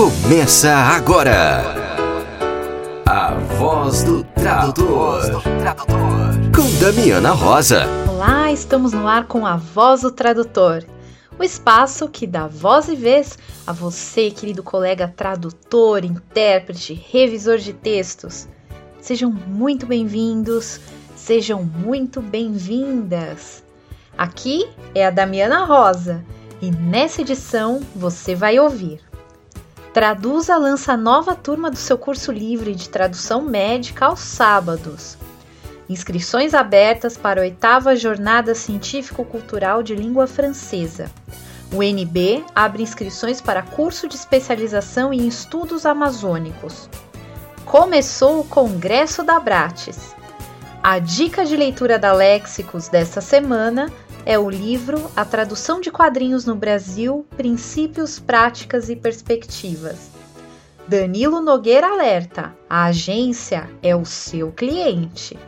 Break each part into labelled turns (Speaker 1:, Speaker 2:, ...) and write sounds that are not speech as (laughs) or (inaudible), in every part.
Speaker 1: Começa agora. A voz do tradutor. Com Damiana Rosa.
Speaker 2: Olá, estamos no ar com a voz do tradutor. O espaço que dá voz e vez a você, querido colega tradutor, intérprete, revisor de textos. Sejam muito bem-vindos, sejam muito bem-vindas. Aqui é a Damiana Rosa e nessa edição você vai ouvir. Traduza lança nova turma do seu curso livre de tradução médica aos sábados. Inscrições abertas para a oitava Jornada Científico-Cultural de Língua Francesa. O NB abre inscrições para curso de especialização em estudos amazônicos. Começou o Congresso da Bratis. A dica de leitura da Léxicos desta semana é o livro A Tradução de Quadrinhos no Brasil: Princípios, Práticas e Perspectivas. Danilo Nogueira alerta: a agência é o seu cliente.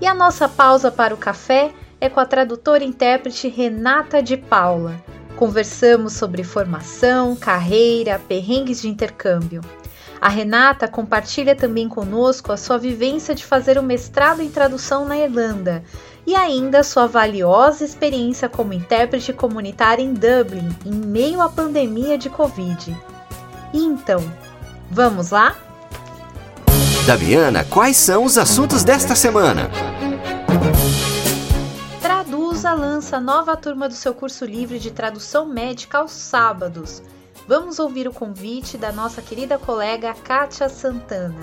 Speaker 2: E a nossa pausa para o café é com a tradutora e intérprete Renata de Paula. Conversamos sobre formação, carreira, perrengues de intercâmbio. A Renata compartilha também conosco a sua vivência de fazer o mestrado em tradução na Irlanda e ainda sua valiosa experiência como intérprete comunitária em Dublin em meio à pandemia de Covid. E então, vamos lá?
Speaker 1: Daviana, quais são os assuntos desta semana?
Speaker 2: Traduza lança nova turma do seu curso livre de tradução médica aos sábados. Vamos ouvir o convite da nossa querida colega Kátia Santana.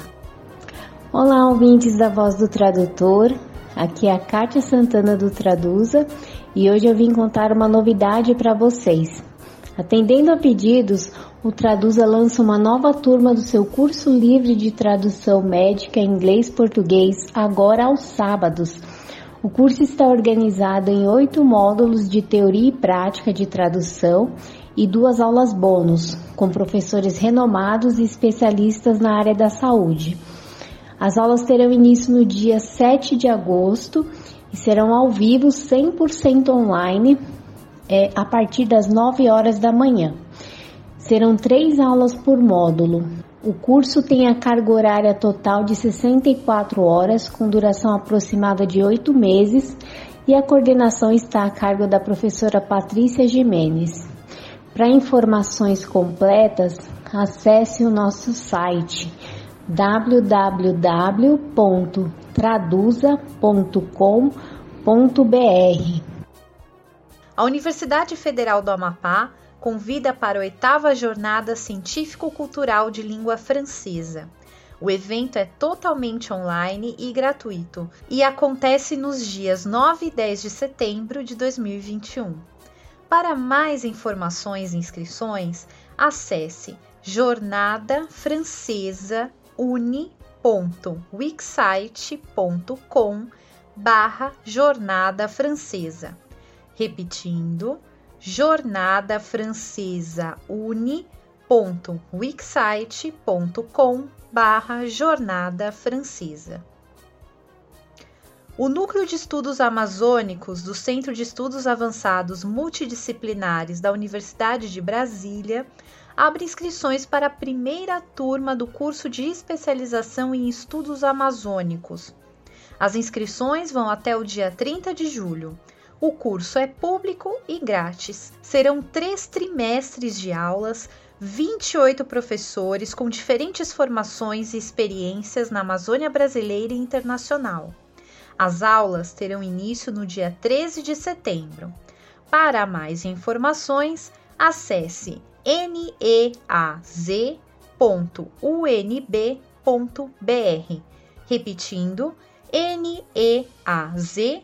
Speaker 3: Olá, ouvintes da Voz do Tradutor. Aqui é a Kátia Santana do Traduza e hoje eu vim contar uma novidade para vocês. Atendendo a pedidos, o Traduza lança uma nova turma do seu curso livre de tradução médica em inglês-português, agora aos sábados. O curso está organizado em oito módulos de teoria e prática de tradução e duas aulas bônus, com professores renomados e especialistas na área da saúde. As aulas terão início no dia 7 de agosto e serão ao vivo 100% online é, a partir das 9 horas da manhã. Serão três aulas por módulo. O curso tem a carga horária total de 64 horas, com duração aproximada de 8 meses, e a coordenação está a cargo da professora Patrícia Jimenez. Para informações completas, acesse o nosso site www.traduza.com.br.
Speaker 2: A Universidade Federal do Amapá convida para a oitava Jornada Científico-Cultural de Língua Francesa. O evento é totalmente online e gratuito e acontece nos dias 9 e 10 de setembro de 2021. Para mais informações e inscrições, acesse Jornada Francesa uni.wixsite.com barra Jornada Francesa. Repetindo, Jornada Francesa uni.wixsite.com barra Jornada Francesa. O Núcleo de Estudos Amazônicos do Centro de Estudos Avançados Multidisciplinares da Universidade de Brasília abre inscrições para a primeira turma do curso de especialização em estudos amazônicos. As inscrições vão até o dia 30 de julho. O curso é público e grátis. Serão três trimestres de aulas, 28 professores com diferentes formações e experiências na Amazônia brasileira e internacional. As aulas terão início no dia 13 de setembro. Para mais informações, acesse neaz.unb.br. Repetindo, neaz.unb.br.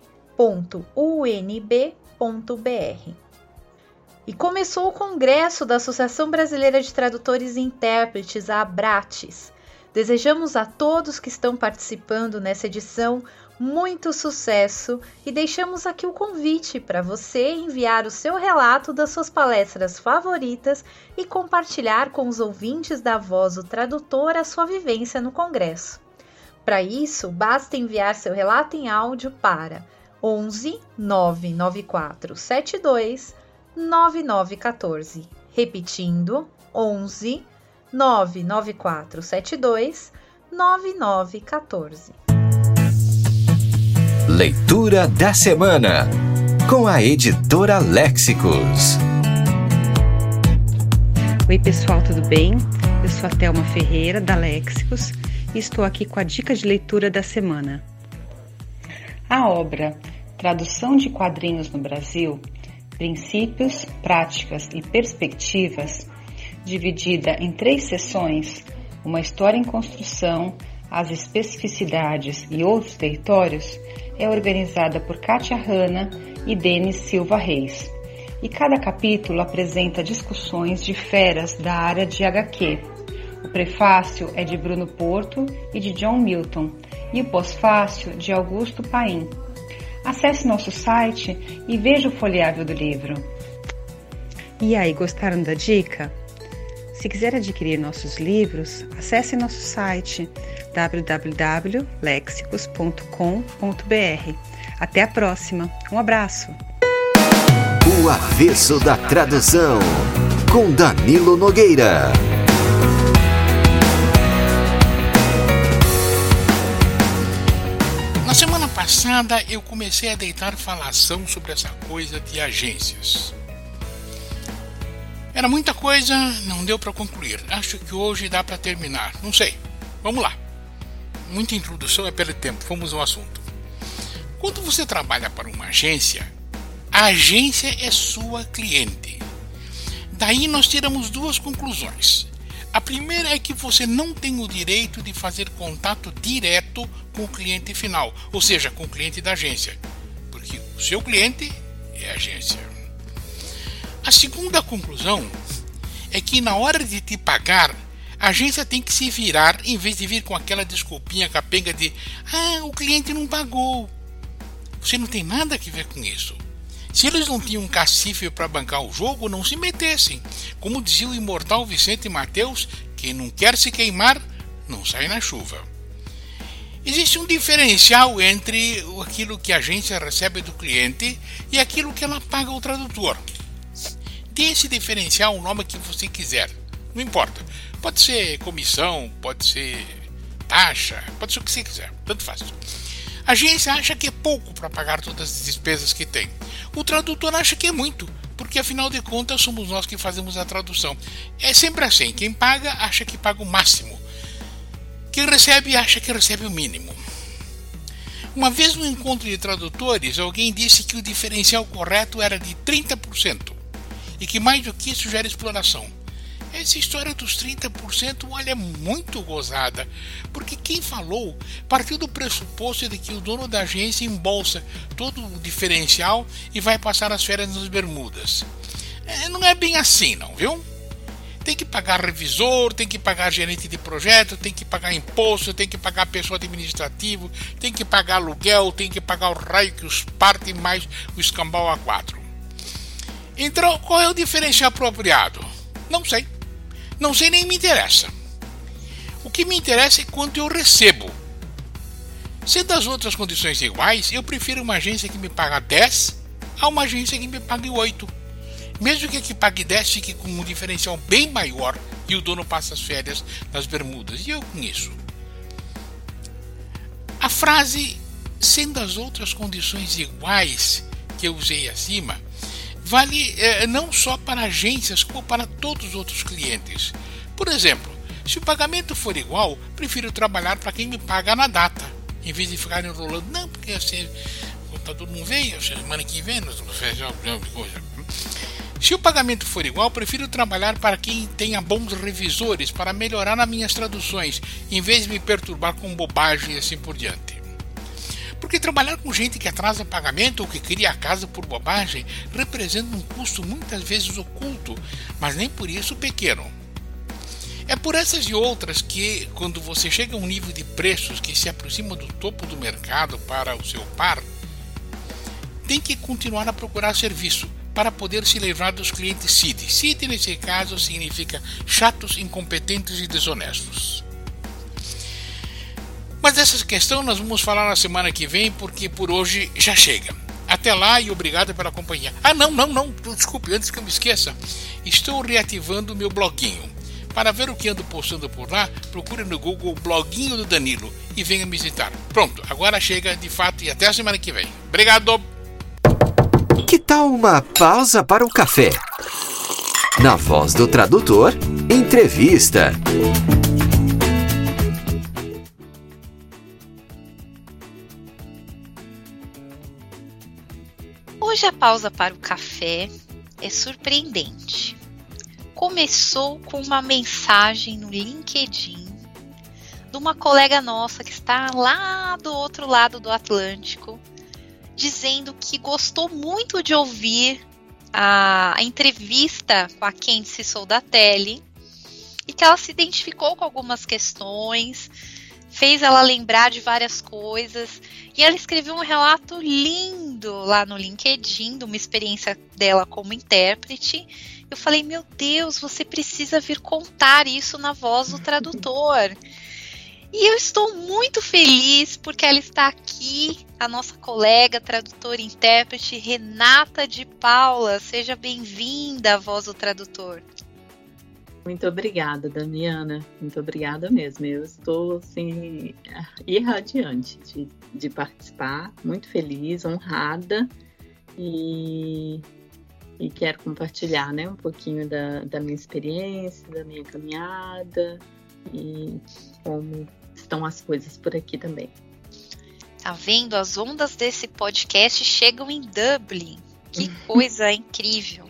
Speaker 2: E começou o Congresso da Associação Brasileira de Tradutores e Intérpretes, a Abrates. Desejamos a todos que estão participando nessa edição muito sucesso e deixamos aqui o convite para você enviar o seu relato das suas palestras favoritas e compartilhar com os ouvintes da Voz do Tradutor a sua vivência no Congresso. Para isso, basta enviar seu relato em áudio para 11 994 72 9914. Repetindo, 11 99472 9914.
Speaker 1: Leitura da semana com a editora Léxicos.
Speaker 4: Oi, pessoal, tudo bem? Eu sou a Thelma Ferreira, da Léxicos, e estou aqui com a dica de leitura da semana. A obra Tradução de Quadrinhos no Brasil: Princípios, Práticas e Perspectivas, dividida em três sessões, uma história em construção, as especificidades e outros territórios, é organizada por Kátia Hanna e Denis Silva Reis. E cada capítulo apresenta discussões de feras da área de HQ. O prefácio é de Bruno Porto e de John Milton, e o pós-fácio de Augusto Paim. Acesse nosso site e veja o folheável do livro. E aí, gostaram da dica? Se quiser adquirir nossos livros, acesse nosso site www.lexicos.com.br. Até a próxima. Um abraço.
Speaker 1: O avesso da tradução com Danilo Nogueira.
Speaker 5: Na semana passada eu comecei a deitar falação sobre essa coisa de agências. Era muita coisa, não deu para concluir. Acho que hoje dá para terminar. Não sei. Vamos lá. Muita introdução é pelo tempo. Vamos ao assunto. Quando você trabalha para uma agência, a agência é sua cliente. Daí nós tiramos duas conclusões. A primeira é que você não tem o direito de fazer contato direto com o cliente final, ou seja, com o cliente da agência, porque o seu cliente é a agência. A segunda conclusão é que na hora de te pagar, a agência tem que se virar em vez de vir com aquela desculpinha capenga de ah, o cliente não pagou. Você não tem nada a ver com isso. Se eles não tinham cacife para bancar o jogo, não se metessem. Como dizia o imortal Vicente Mateus, quem não quer se queimar, não sai na chuva. Existe um diferencial entre aquilo que a agência recebe do cliente e aquilo que ela paga ao tradutor esse diferencial o nome que você quiser. Não importa. Pode ser comissão, pode ser taxa, pode ser o que você quiser. Tanto faz. A agência acha que é pouco para pagar todas as despesas que tem. O tradutor acha que é muito, porque afinal de contas somos nós que fazemos a tradução. É sempre assim: quem paga acha que paga o máximo, quem recebe acha que recebe o mínimo. Uma vez no encontro de tradutores, alguém disse que o diferencial correto era de 30% e que mais do que isso gera exploração. Essa história dos 30%, olha, é muito gozada, porque quem falou partiu do pressuposto de que o dono da agência embolsa todo o diferencial e vai passar as férias nas Bermudas. É, não é bem assim, não, viu? Tem que pagar revisor, tem que pagar gerente de projeto, tem que pagar imposto, tem que pagar pessoa administrativo, tem que pagar aluguel, tem que pagar o raio que os parte mais o escambau a quatro. Então, qual é o diferencial apropriado? Não sei. Não sei nem me interessa. O que me interessa é quanto eu recebo. Sendo as outras condições iguais, eu prefiro uma agência que me paga 10 a uma agência que me pague 8. Mesmo que a que pague 10 fique com um diferencial bem maior e o dono passa as férias nas Bermudas. E eu conheço. A frase sendo as outras condições iguais que eu usei acima vale é, não só para agências, como para todos os outros clientes. Por exemplo, se o pagamento for igual, prefiro trabalhar para quem me paga na data, em vez de ficar enrolando. Não, porque assim, o contador não veio, semana que vem, nós vamos fazer alguma coisa. Se o pagamento for igual, prefiro trabalhar para quem tenha bons revisores para melhorar nas minhas traduções, em vez de me perturbar com bobagem e assim por diante. Porque trabalhar com gente que atrasa pagamento ou que cria a casa por bobagem representa um custo muitas vezes oculto, mas nem por isso pequeno. É por essas e outras que, quando você chega a um nível de preços que se aproxima do topo do mercado para o seu par, tem que continuar a procurar serviço para poder se livrar dos clientes CID. CID, nesse caso, significa chatos, incompetentes e desonestos. Mas dessa questão nós vamos falar na semana que vem, porque por hoje já chega. Até lá e obrigado pela companhia. Ah, não, não, não, desculpe, antes que eu me esqueça, estou reativando o meu bloguinho. Para ver o que ando postando por lá, procure no Google Bloguinho do Danilo e venha me visitar. Pronto, agora chega de fato e até a semana que vem. Obrigado!
Speaker 1: Que tal uma pausa para o café? Na voz do tradutor, entrevista.
Speaker 6: Hoje a pausa para o café é surpreendente. Começou com uma mensagem no LinkedIn de uma colega nossa que está lá do outro lado do Atlântico, dizendo que gostou muito de ouvir a, entrevista com a Kenzie Soldatelli e que ela se identificou com algumas questões, fez ela lembrar de várias coisas e ela escreveu um relato lindo lá no LinkedIn de uma experiência dela como intérprete. Eu falei, meu Deus, você precisa vir contar isso na voz do tradutor. E eu estou muito feliz porque ela está aqui, a nossa colega, tradutora e intérprete, Renata de Paula. Seja bem-vinda à Voz do Tradutor.
Speaker 7: Muito obrigada, Damiana. Muito obrigada mesmo. Eu estou assim, irradiante de, de participar, muito feliz, honrada e, e quero compartilhar né, um pouquinho da, da minha experiência, da minha caminhada e como estão as coisas por aqui também.
Speaker 6: Tá vendo? As ondas desse podcast chegam em Dublin. Que (laughs) coisa incrível.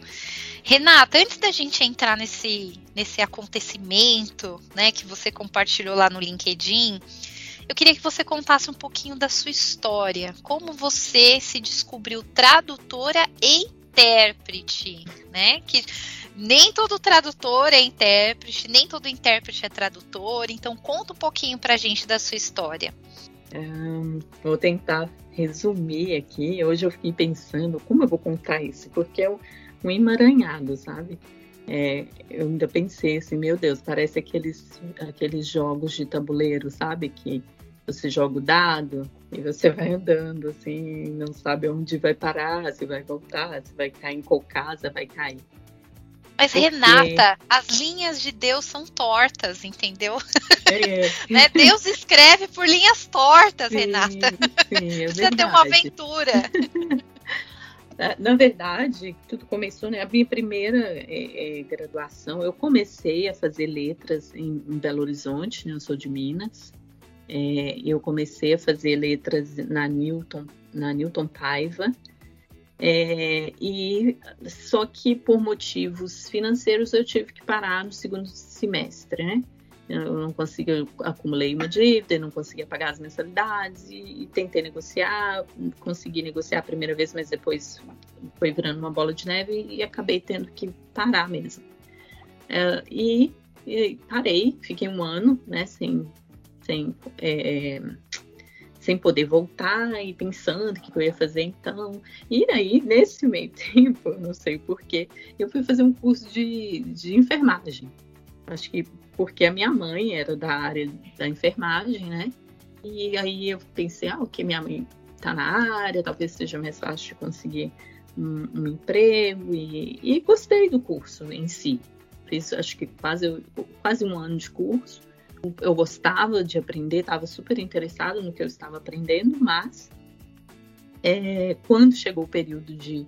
Speaker 6: Renata, antes da gente entrar nesse, nesse acontecimento, né, que você compartilhou lá no LinkedIn, eu queria que você contasse um pouquinho da sua história. Como você se descobriu tradutora e intérprete, né? Que nem todo tradutor é intérprete, nem todo intérprete é tradutor. Então, conta um pouquinho pra gente da sua história.
Speaker 7: Um, vou tentar resumir aqui. Hoje eu fiquei pensando como eu vou contar isso, porque é um emaranhado, sabe? É, eu ainda pensei assim, meu Deus, parece aqueles, aqueles jogos de tabuleiro, sabe? Que você joga o dado e você (laughs) vai andando assim, não sabe onde vai parar, se vai voltar, se vai cair em qual casa vai cair.
Speaker 6: Mas, Porque... Renata, as linhas de Deus são tortas, entendeu? É. (laughs) né? Deus escreve por linhas tortas, sim, Renata. Sim, é (laughs) Precisa ter uma aventura.
Speaker 7: Na verdade, tudo começou, né? A minha primeira é, é, graduação, eu comecei a fazer letras em, em Belo Horizonte, né? Eu sou de Minas. É, eu comecei a fazer letras na Newton, na Newton Paiva, é, e só que por motivos financeiros eu tive que parar no segundo semestre, né? Eu não conseguia, acumulei uma dívida, não conseguia pagar as mensalidades e, tentei negociar, consegui negociar a primeira vez, mas depois foi virando uma bola de neve e, acabei tendo que parar mesmo. É, e, e, parei, fiquei um ano, né, sem, sem é, sem poder voltar e pensando o que eu ia fazer então. E aí, nesse meio (laughs) tempo, não sei porquê, eu fui fazer um curso de, de enfermagem. Acho que porque a minha mãe era da área da enfermagem, né? E aí eu pensei, ah, ok, minha mãe tá na área, talvez seja mais fácil de conseguir um, um emprego. E, e, gostei do curso em si. Fiz acho que quase, quase um ano de curso eu gostava de aprender, estava super interessado no que eu estava aprendendo, mas é, quando chegou o período de,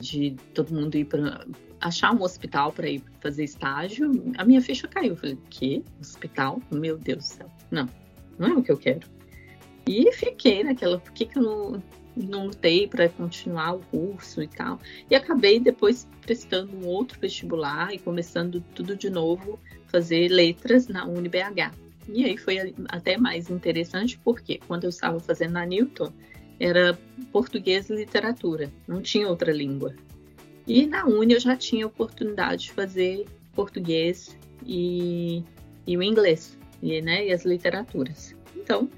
Speaker 7: de todo mundo ir para achar um hospital para ir fazer estágio, a minha ficha caiu. Eu falei, que? Hospital? Meu Deus do céu. Não, não é o que eu quero. E fiquei naquela, por que, que eu não, não lutei para continuar o curso e tal? E acabei depois prestando um outro vestibular e começando tudo de novo fazer letras na UniBH. E aí foi até mais interessante porque quando eu estava fazendo na Newton era português e literatura, não tinha outra língua. E na Uni eu já tinha oportunidade de fazer português e, e o inglês, e, né, e as literaturas. Então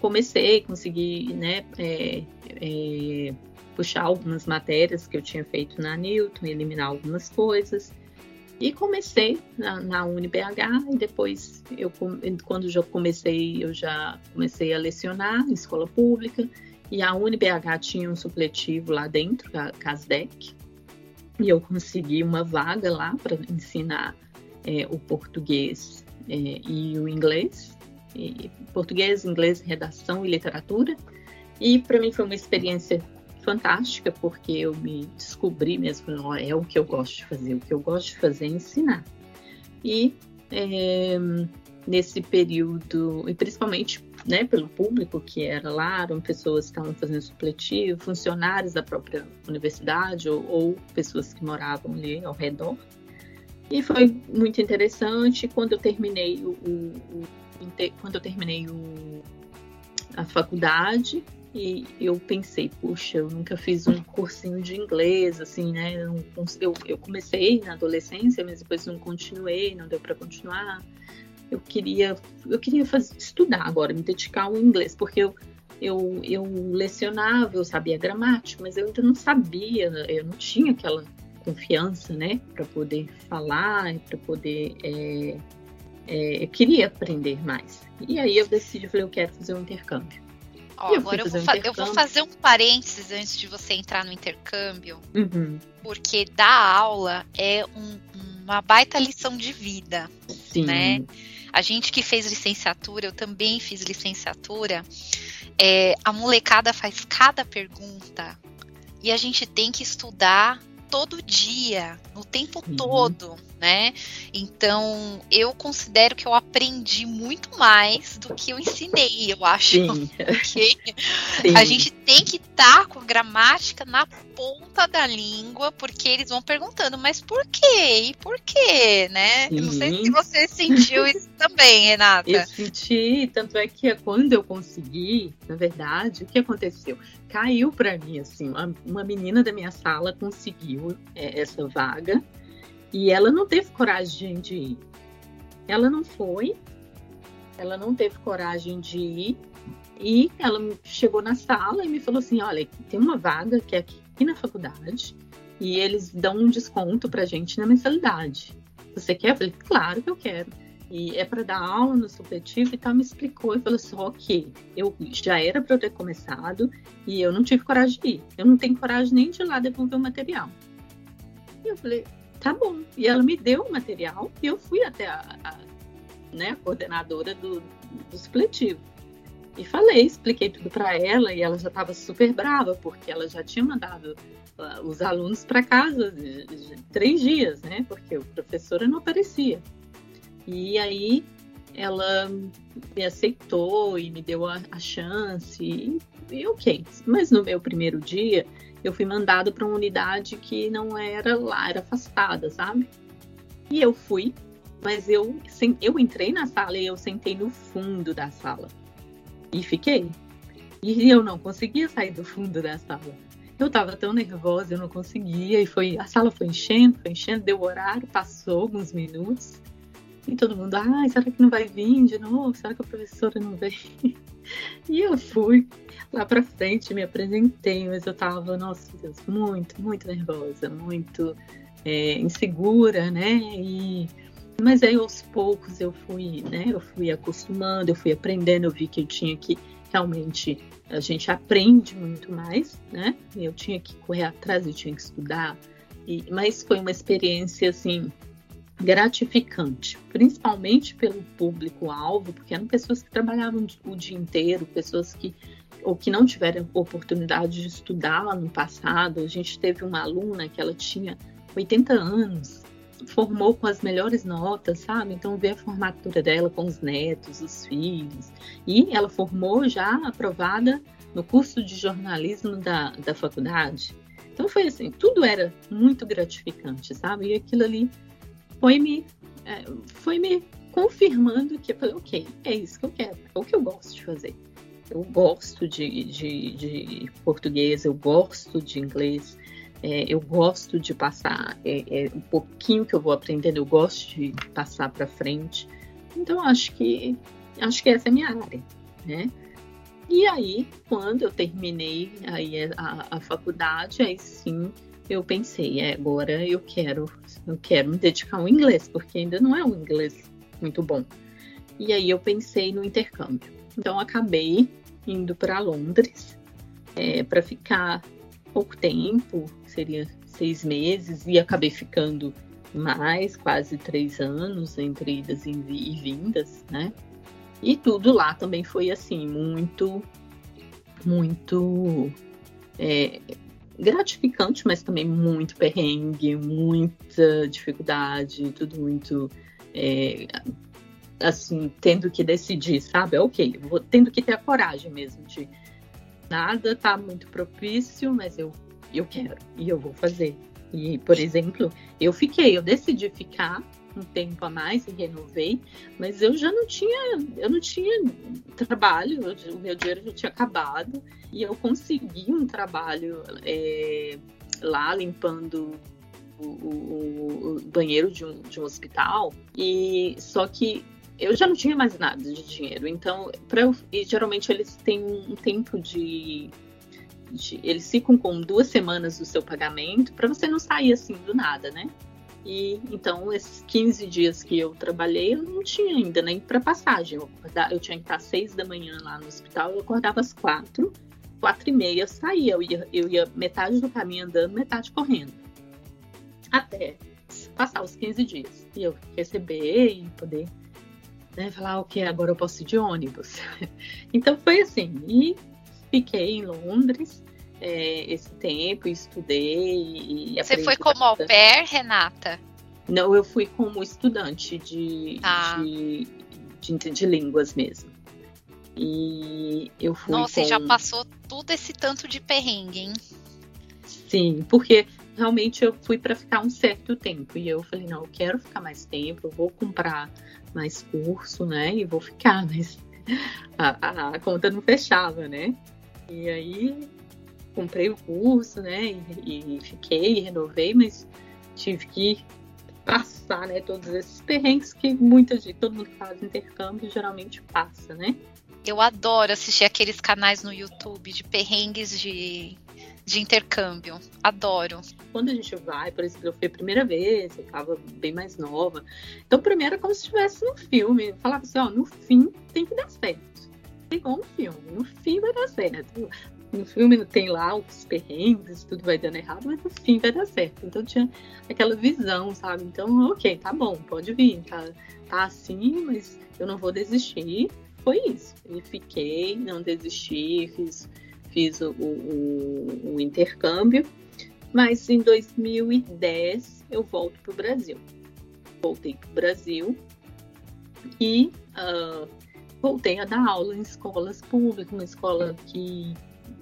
Speaker 7: comecei, consegui né, é, é, puxar algumas matérias que eu tinha feito na Newton, eliminar algumas coisas. E comecei na, na UniBH e depois, eu, quando já comecei, eu já comecei a lecionar em escola pública e a UniBH tinha um supletivo lá dentro, a CASDEC, e eu consegui uma vaga lá para ensinar é, o português é, e o inglês, e português, inglês, redação e literatura. E para mim foi uma experiência fantástica, porque eu me descobri mesmo, é o que eu gosto de fazer, o que eu gosto de fazer é ensinar. E é, nesse período, e principalmente né, pelo público que era lá, eram pessoas que estavam fazendo supletivo, funcionários da própria universidade ou, ou pessoas que moravam ali ao redor. E foi muito interessante. Quando eu terminei o, o, o quando eu terminei o, a faculdade, e eu pensei, puxa, eu nunca fiz um cursinho de inglês, assim, né? Eu, eu comecei na adolescência, mas depois não continuei, não deu para continuar. Eu queria, eu queria fazer, estudar agora, me dedicar ao inglês, porque eu, eu, eu lecionava, eu sabia gramática, mas eu ainda não sabia, eu não tinha aquela confiança, né, para poder falar, para poder. É, é, eu queria aprender mais. E aí eu decidi, eu falei, eu quero fazer um intercâmbio.
Speaker 6: Ó, agora eu vou, um eu vou, fazer um parênteses antes de você entrar no intercâmbio,
Speaker 7: uhum.
Speaker 6: porque dar aula é um, uma baita lição de vida,
Speaker 7: Sim.
Speaker 6: né? A gente que fez licenciatura, eu também fiz licenciatura, é, a molecada faz cada pergunta e a gente tem que estudar todo dia, no tempo uhum. todo, né? Então, eu considero que eu aprendi muito mais do que eu ensinei, eu acho.
Speaker 7: Sim. (laughs)
Speaker 6: Porque Sim. a gente tem que estar tá com a gramática na ponta da língua, porque eles vão perguntando, mas por quê? E por quê, né? Eu não sei se você sentiu isso (laughs) também, Renata.
Speaker 7: Eu senti, tanto é que quando eu consegui, na verdade, o que aconteceu? Caiu para mim assim, uma, uma, menina da minha sala conseguiu é, essa vaga e ela não teve coragem de ir. Ela não foi, ela não teve coragem de ir e ela chegou na sala e me falou assim, olha, tem uma vaga que é aqui na faculdade e eles dão um desconto pra gente na mensalidade. Você quer? Eu falei, claro que eu quero e é para dar aula no supletivo e tal, me explicou e falou assim, ok, eu já era para eu ter começado e eu não tive coragem de ir. Eu não tenho coragem nem de ir lá devolver o material. E eu falei, tá bom. E ela me deu o material e eu fui até a, a, né, a coordenadora do, do supletivo. E falei, expliquei tudo para ela e ela já estava super brava, porque ela já tinha mandado uh, os alunos para casa três dias, né? Porque o professor não aparecia. E aí ela me aceitou e me deu a, a chance e, e, ok. Mas no meu primeiro dia eu fui mandada para uma unidade que não era lá, era afastada, sabe? E eu fui, mas eu, eu entrei na sala e eu sentei no fundo da sala e fiquei. E eu não conseguia sair do fundo da sala. Eu estava tão nervosa, eu não conseguia e foi a sala foi enchendo, foi enchendo, deu horário, passou alguns minutos e todo mundo, ai, será que não vai vir de novo? Será que a professora não vem? (laughs) E eu fui lá pra frente, me apresentei, mas eu tava, nossa Deus, muito, muito nervosa, muito é, insegura, né? E, mas aí aos poucos eu fui, né? Eu fui acostumando, eu fui aprendendo, eu vi que eu tinha que realmente a gente aprende muito mais, né? Eu tinha que correr atrás, eu tinha que estudar. E, mas foi uma experiência assim gratificante, principalmente pelo público-alvo, porque eram pessoas que trabalhavam o dia inteiro, pessoas que ou que não tiveram oportunidade de estudar lá no passado. A gente teve uma aluna que ela tinha 80 anos, formou com as melhores notas, sabe? Então ver a formatura dela com os netos, os filhos. E ela formou já aprovada no curso de jornalismo da, da faculdade. Então foi assim, tudo era muito gratificante, sabe? E aquilo ali foi me, é, foi me confirmando que eu falei, ok, é isso que eu quero, é o que eu gosto de fazer. Eu gosto de, de, de português, eu gosto de inglês, é, eu gosto de passar é, é, um pouquinho que eu vou aprendendo, eu gosto de passar para frente. Então acho que acho que essa é a minha área, né? E aí, quando eu terminei aí a, a faculdade, aí sim eu pensei, é, agora eu quero, eu quero me dedicar ao inglês, porque ainda não é um inglês muito bom. E aí eu pensei no intercâmbio. Então acabei indo para Londres é, para ficar pouco tempo, seria seis meses, e acabei ficando mais quase três anos entre idas e vindas, né? E tudo lá também foi assim, muito, muito é, gratificante, mas também muito perrengue, muita dificuldade, tudo muito é, assim, tendo que decidir, sabe? Ok, vou tendo que ter a coragem mesmo de nada tá muito propício, mas eu, eu quero e eu vou fazer. E, por exemplo, eu fiquei, eu decidi ficar um tempo a mais e renovei, mas eu já não tinha, eu não tinha trabalho, o meu dinheiro já tinha acabado e eu consegui um trabalho é, lá limpando o, o, o banheiro de um, de um hospital e só que eu já não tinha mais nada de dinheiro. Então, eu, e geralmente eles têm um tempo de, Eles ficam com duas semanas do seu pagamento para você não sair assim do nada, né? E então, esses 15 dias que eu trabalhei, eu não tinha ainda nem para passagem. Eu, eu, tinha que estar às 6 da manhã lá no hospital, eu acordava às 4, 4 e meia eu saía. Eu ia, eu ia metade do caminho andando, metade correndo. Até passar os 15 dias. E eu receber e poder né? Falar, ok, agora eu posso ir de ônibus. (laughs) então foi assim, e fiquei em Londres é, esse tempo, estudei.
Speaker 6: E Você foi como au pair, Renata?
Speaker 7: Não, eu fui como estudante de, ah. de, de, de, línguas mesmo. E eu fui.
Speaker 6: Nossa,
Speaker 7: com...
Speaker 6: já passou tudo esse tanto de perrengue, hein?
Speaker 7: Sim, porque realmente eu fui para ficar um certo tempo. E eu falei, não, eu quero ficar mais tempo, eu vou comprar mais curso, né? E vou ficar, mas (laughs) a, a, a conta não fechava, né? E aí comprei o curso, né? E, e fiquei, renovei, mas tive que passar, né? Todos esses perrengues que muita gente, todo mundo que faz intercâmbio geralmente passa, né?
Speaker 6: Eu adoro assistir aqueles canais no YouTube de perrengues de de intercâmbio. Adoro.
Speaker 7: Quando a gente vai, por exemplo, eu fui a primeira vez, eu estava bem mais nova. Então, primeiro é como se estivesse no filme. Eu falava assim, ó, no fim tem que dar certo. Igual no filme, no fim vai dar certo. No filme tem lá os perrengues, tudo vai dando errado, mas no fim vai dar certo. Então tinha aquela visão, sabe? Então, ok, tá bom, pode vir, tá, tá assim, mas eu não vou desistir. Foi isso. E fiquei, não desisti, fiz fiz o, o, o intercâmbio, mas em 2010 eu volto para o Brasil. Voltei para o Brasil e uh, voltei a dar aula em escolas públicas, uma escola que,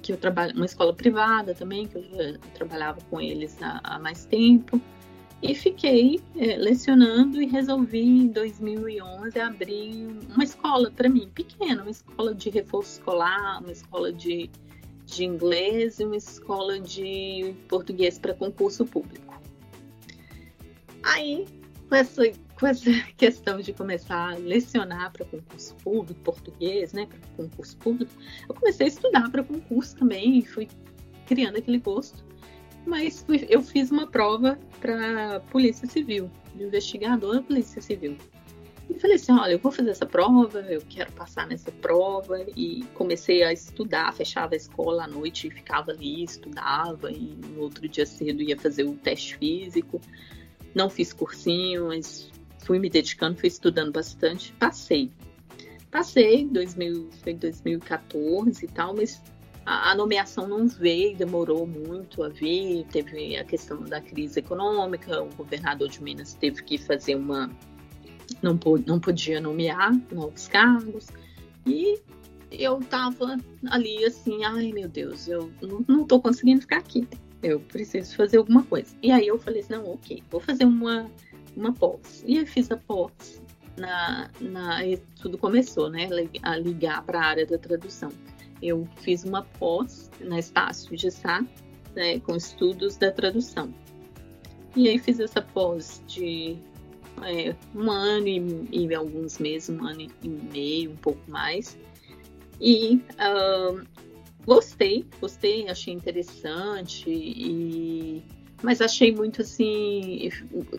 Speaker 7: que eu trabalho, uma escola privada também, que eu já trabalhava com eles há, há mais tempo. E fiquei é, lecionando e resolvi em 2011 abrir uma escola para mim, pequena, uma escola de reforço escolar, uma escola de de inglês e uma escola de português para concurso público. Aí, com essa, com essa (laughs) questão de começar a lecionar para concurso público, português, né, para concurso público, eu comecei a estudar para concurso também e fui criando aquele gosto. Mas fui, eu fiz uma prova para Polícia Civil, investigador da Polícia Civil. E falei assim, olha, eu vou fazer essa prova, eu quero passar nessa prova. E comecei a estudar, fechava a escola à noite e ficava ali, estudava. E no outro dia cedo ia fazer o teste físico. Não fiz cursinho, mas fui me dedicando, fui estudando bastante. Passei. Passei, 2000, foi 2014 e tal, mas a, a nomeação não veio, demorou muito a vir. Teve a questão da crise econômica, o governador de Minas teve que fazer uma não, não podia nomear novos cargos. E eu tava ali assim, ai meu Deus, eu não, não tô conseguindo ficar aqui. Eu preciso fazer alguma coisa. E aí eu falei assim, não, ok, vou fazer uma, uma pós. E eu fiz a pós. Na, na, tudo começou, né, a ligar para a área da tradução. Eu fiz uma pós na Estácio de Sá, né, com estudos da tradução. E aí fiz essa pós de é, um ano e, e, alguns meses, um ano e meio, um pouco mais. E uh, gostei, gostei, achei interessante e mas achei muito assim,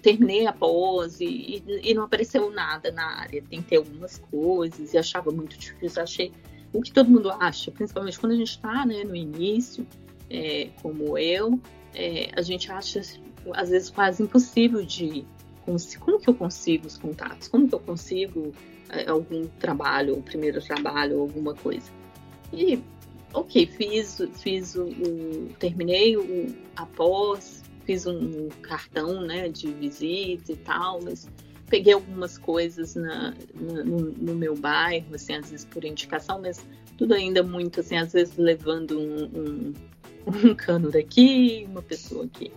Speaker 7: terminei a pós e, e, não apareceu nada na área. Tentei algumas coisas e achava muito difícil. Achei o que todo mundo acha, principalmente quando a gente está né, no início, é, como eu, é, a gente acha às vezes quase impossível de como que eu consigo os contatos? Como que eu consigo é, algum trabalho, o primeiro trabalho, alguma coisa? E, ok, fiz, fiz o, o terminei o, após, fiz um cartão, né, de visita e tal, mas peguei algumas coisas na, na no, no, meu bairro, assim, às vezes por indicação, mas tudo ainda muito, assim, às vezes levando um, um, um cano daqui, uma pessoa aqui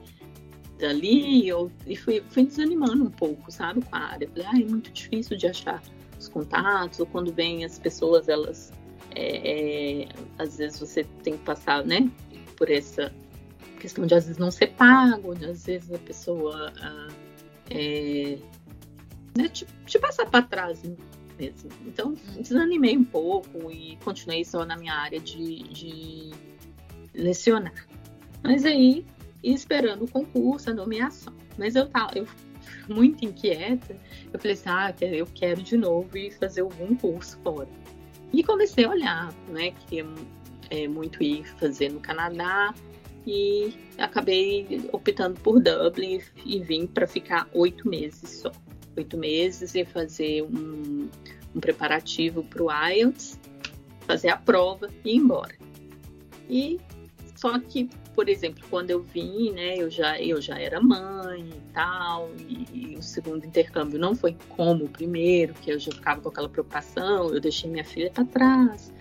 Speaker 7: dali, eu, e fui, fui desanimando um pouco, sabe, com a área. Falei, ah, é muito difícil de achar os contatos, ou quando vem as pessoas, elas, é, é, às vezes você tem que passar, né, por essa questão de às vezes não ser pago, de, às vezes a pessoa é, né, te, te passar para trás mesmo. Então, desanimei um pouco e continuei só na minha área de, de lecionar. Mas aí, esperando o concurso, a nomeação. Mas eu tava eu, muito inquieta, eu falei assim, ah, eu quero de novo ir fazer algum curso fora. E comecei a olhar, né, queria é, muito ir fazer no Canadá, e acabei optando por Dublin e vim para ficar oito meses só oito meses e fazer um, um preparativo para o IELTS, fazer a prova e ir embora. E só que, por exemplo, quando eu vim, né, eu já, eu já era mãe e tal, e, e, o segundo intercâmbio não foi como o primeiro, que eu já ficava com aquela preocupação, eu deixei minha filha para trás.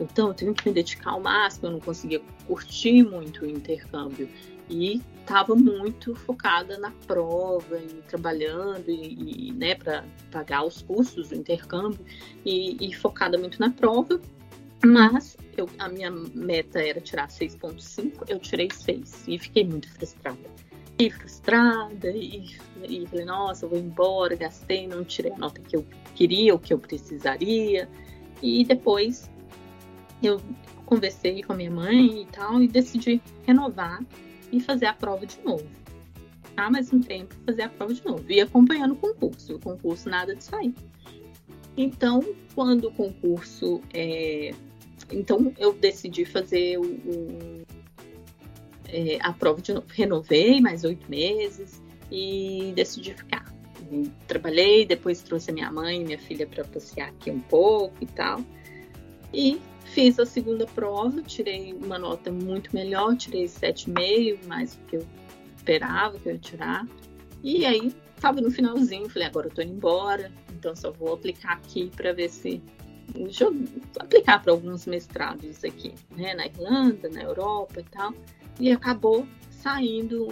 Speaker 7: Então, eu tenho que me dedicar ao máximo, eu não conseguia curtir muito o intercâmbio e estava muito focada na prova e trabalhando e, e né para pagar os custos do intercâmbio e, e, focada muito na prova mas eu, a minha meta era tirar 6.5 eu tirei 6 e fiquei muito frustrada e frustrada e, e falei nossa eu vou embora gastei não tirei a nota que eu queria o que eu precisaria e depois eu conversei com a minha mãe e tal e decidi renovar e fazer a prova de novo. Ah, mais um tempo fazer a prova de novo. E acompanhando o concurso. O concurso nada de sair. Então, quando o concurso é... Então, eu decidi fazer o, o é, a prova de novo. Renovei mais oito meses e decidi ficar. E trabalhei, depois trouxe a minha mãe e minha filha para passear aqui um pouco e tal. E Fiz a segunda prova, tirei uma nota muito melhor, tirei 7,5, mais do que eu esperava que eu ia tirar. E aí, estava no finalzinho, falei, agora eu tô indo embora, então só vou aplicar aqui para ver se. Deixa eu aplicar para alguns mestrados aqui, né, na Irlanda, na Europa e tal. E acabou saindo,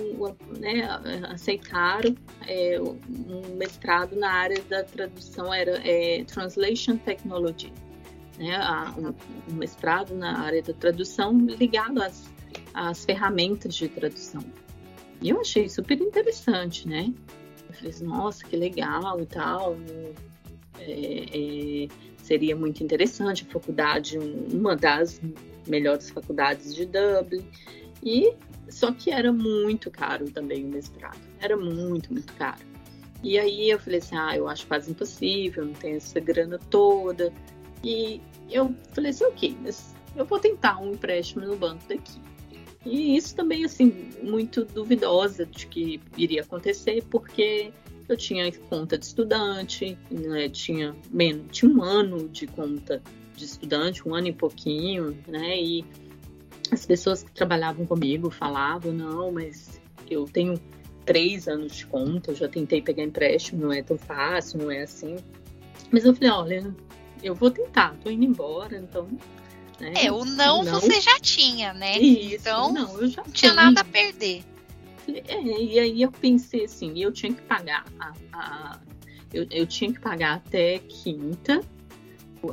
Speaker 7: né, aceitaram é, um mestrado na área da tradução, era é, Translation Technology né, um, um mestrado na área da tradução ligado às, às ferramentas de tradução. E eu achei super interessante, né? Eu falei assim, nossa, que legal e tal. É, é, seria muito interessante a faculdade, uma das melhores faculdades de Dublin. E só que era muito caro também o mestrado. Era muito, muito caro. E aí eu falei assim, ah, eu acho quase impossível, não tenho essa grana toda. E eu falei assim, ok, mas eu vou tentar um empréstimo no banco daqui. E isso também, assim, muito duvidosa de que iria acontecer, porque eu tinha conta de estudante, né, tinha, menos, tinha um ano de conta de estudante, um ano e pouquinho, né? E as pessoas que trabalhavam comigo falavam, não, mas eu tenho três anos de conta, eu já tentei pegar empréstimo, não é tão fácil, não é assim. Mas eu falei, olha, eu vou tentar, tô indo embora, então.
Speaker 6: Né? É, o não, não, você já tinha, né?
Speaker 7: Isso,
Speaker 6: então
Speaker 7: não, eu já
Speaker 6: não tinha nada a perder.
Speaker 7: É, e aí eu pensei assim, eu tinha que pagar a, a eu, eu, tinha que pagar até quinta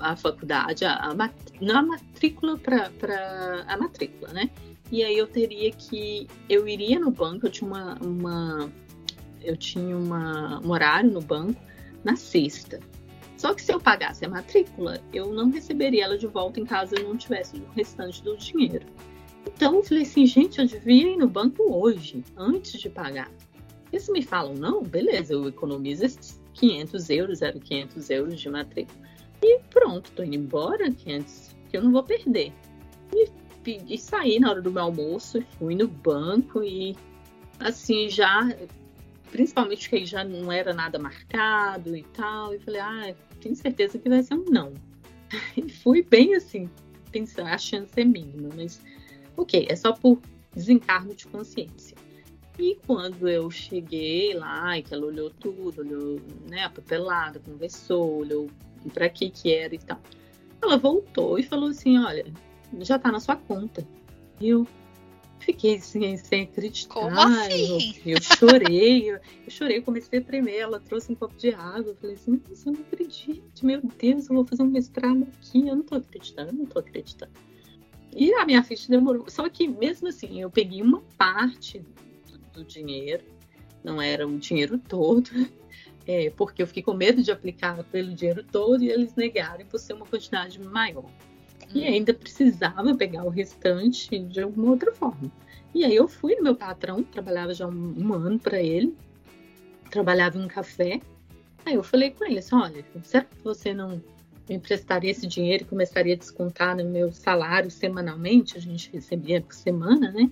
Speaker 7: a faculdade, a, a, a matrícula para a matrícula, né? E aí eu teria que eu iria no banco, eu tinha uma, uma eu tinha uma, um horário no banco na sexta. Só que se eu pagasse a matrícula, eu não receberia ela de volta em caso eu não tivesse o restante do dinheiro. Então eu falei assim, gente, eu devia ir no banco hoje, antes de pagar. E me falam, não, beleza, eu economizo esses 500 euros, era 500 euros de matrícula. E pronto, tô indo embora, 500, que eu não vou perder. E, e saí na hora do meu almoço, fui no banco e assim, já principalmente porque já não era nada marcado e tal. E falei, ah, tenho certeza que vai ser um não. (laughs) E fui bem assim, pensando, a chance é mínima, mas ok, é só por desencargo de consciência. E quando eu cheguei lá, e que ela olhou tudo, olhou né, a papelada, conversou, olhou para que que era e tal. Ela voltou e falou assim, olha, já tá na sua conta. E eu fiquei assim, sem acreditar.
Speaker 6: Como assim?
Speaker 7: Eu, eu chorei, eu, eu, chorei, comecei a tremer. Ela trouxe um copo de água. Eu falei assim, nossa, eu não acredito. Meu Deus, eu vou fazer um mestrado aqui. Eu não tô acreditando, eu não tô acreditando. E a minha ficha demorou. Só que mesmo assim, eu peguei uma parte do dinheiro, não era o dinheiro todo, é, porque eu fiquei com medo de aplicar pelo dinheiro todo e eles negaram por ser uma quantidade maior. E hum. ainda precisava pegar o restante de alguma outra forma. E aí eu fui no meu patrão, trabalhava já um, um ano para ele, trabalhava em um café. Aí eu falei com ele assim, olha, será que você não emprestaria esse dinheiro e começaria a descontar no meu salário semanalmente? A gente recebia por semana, né?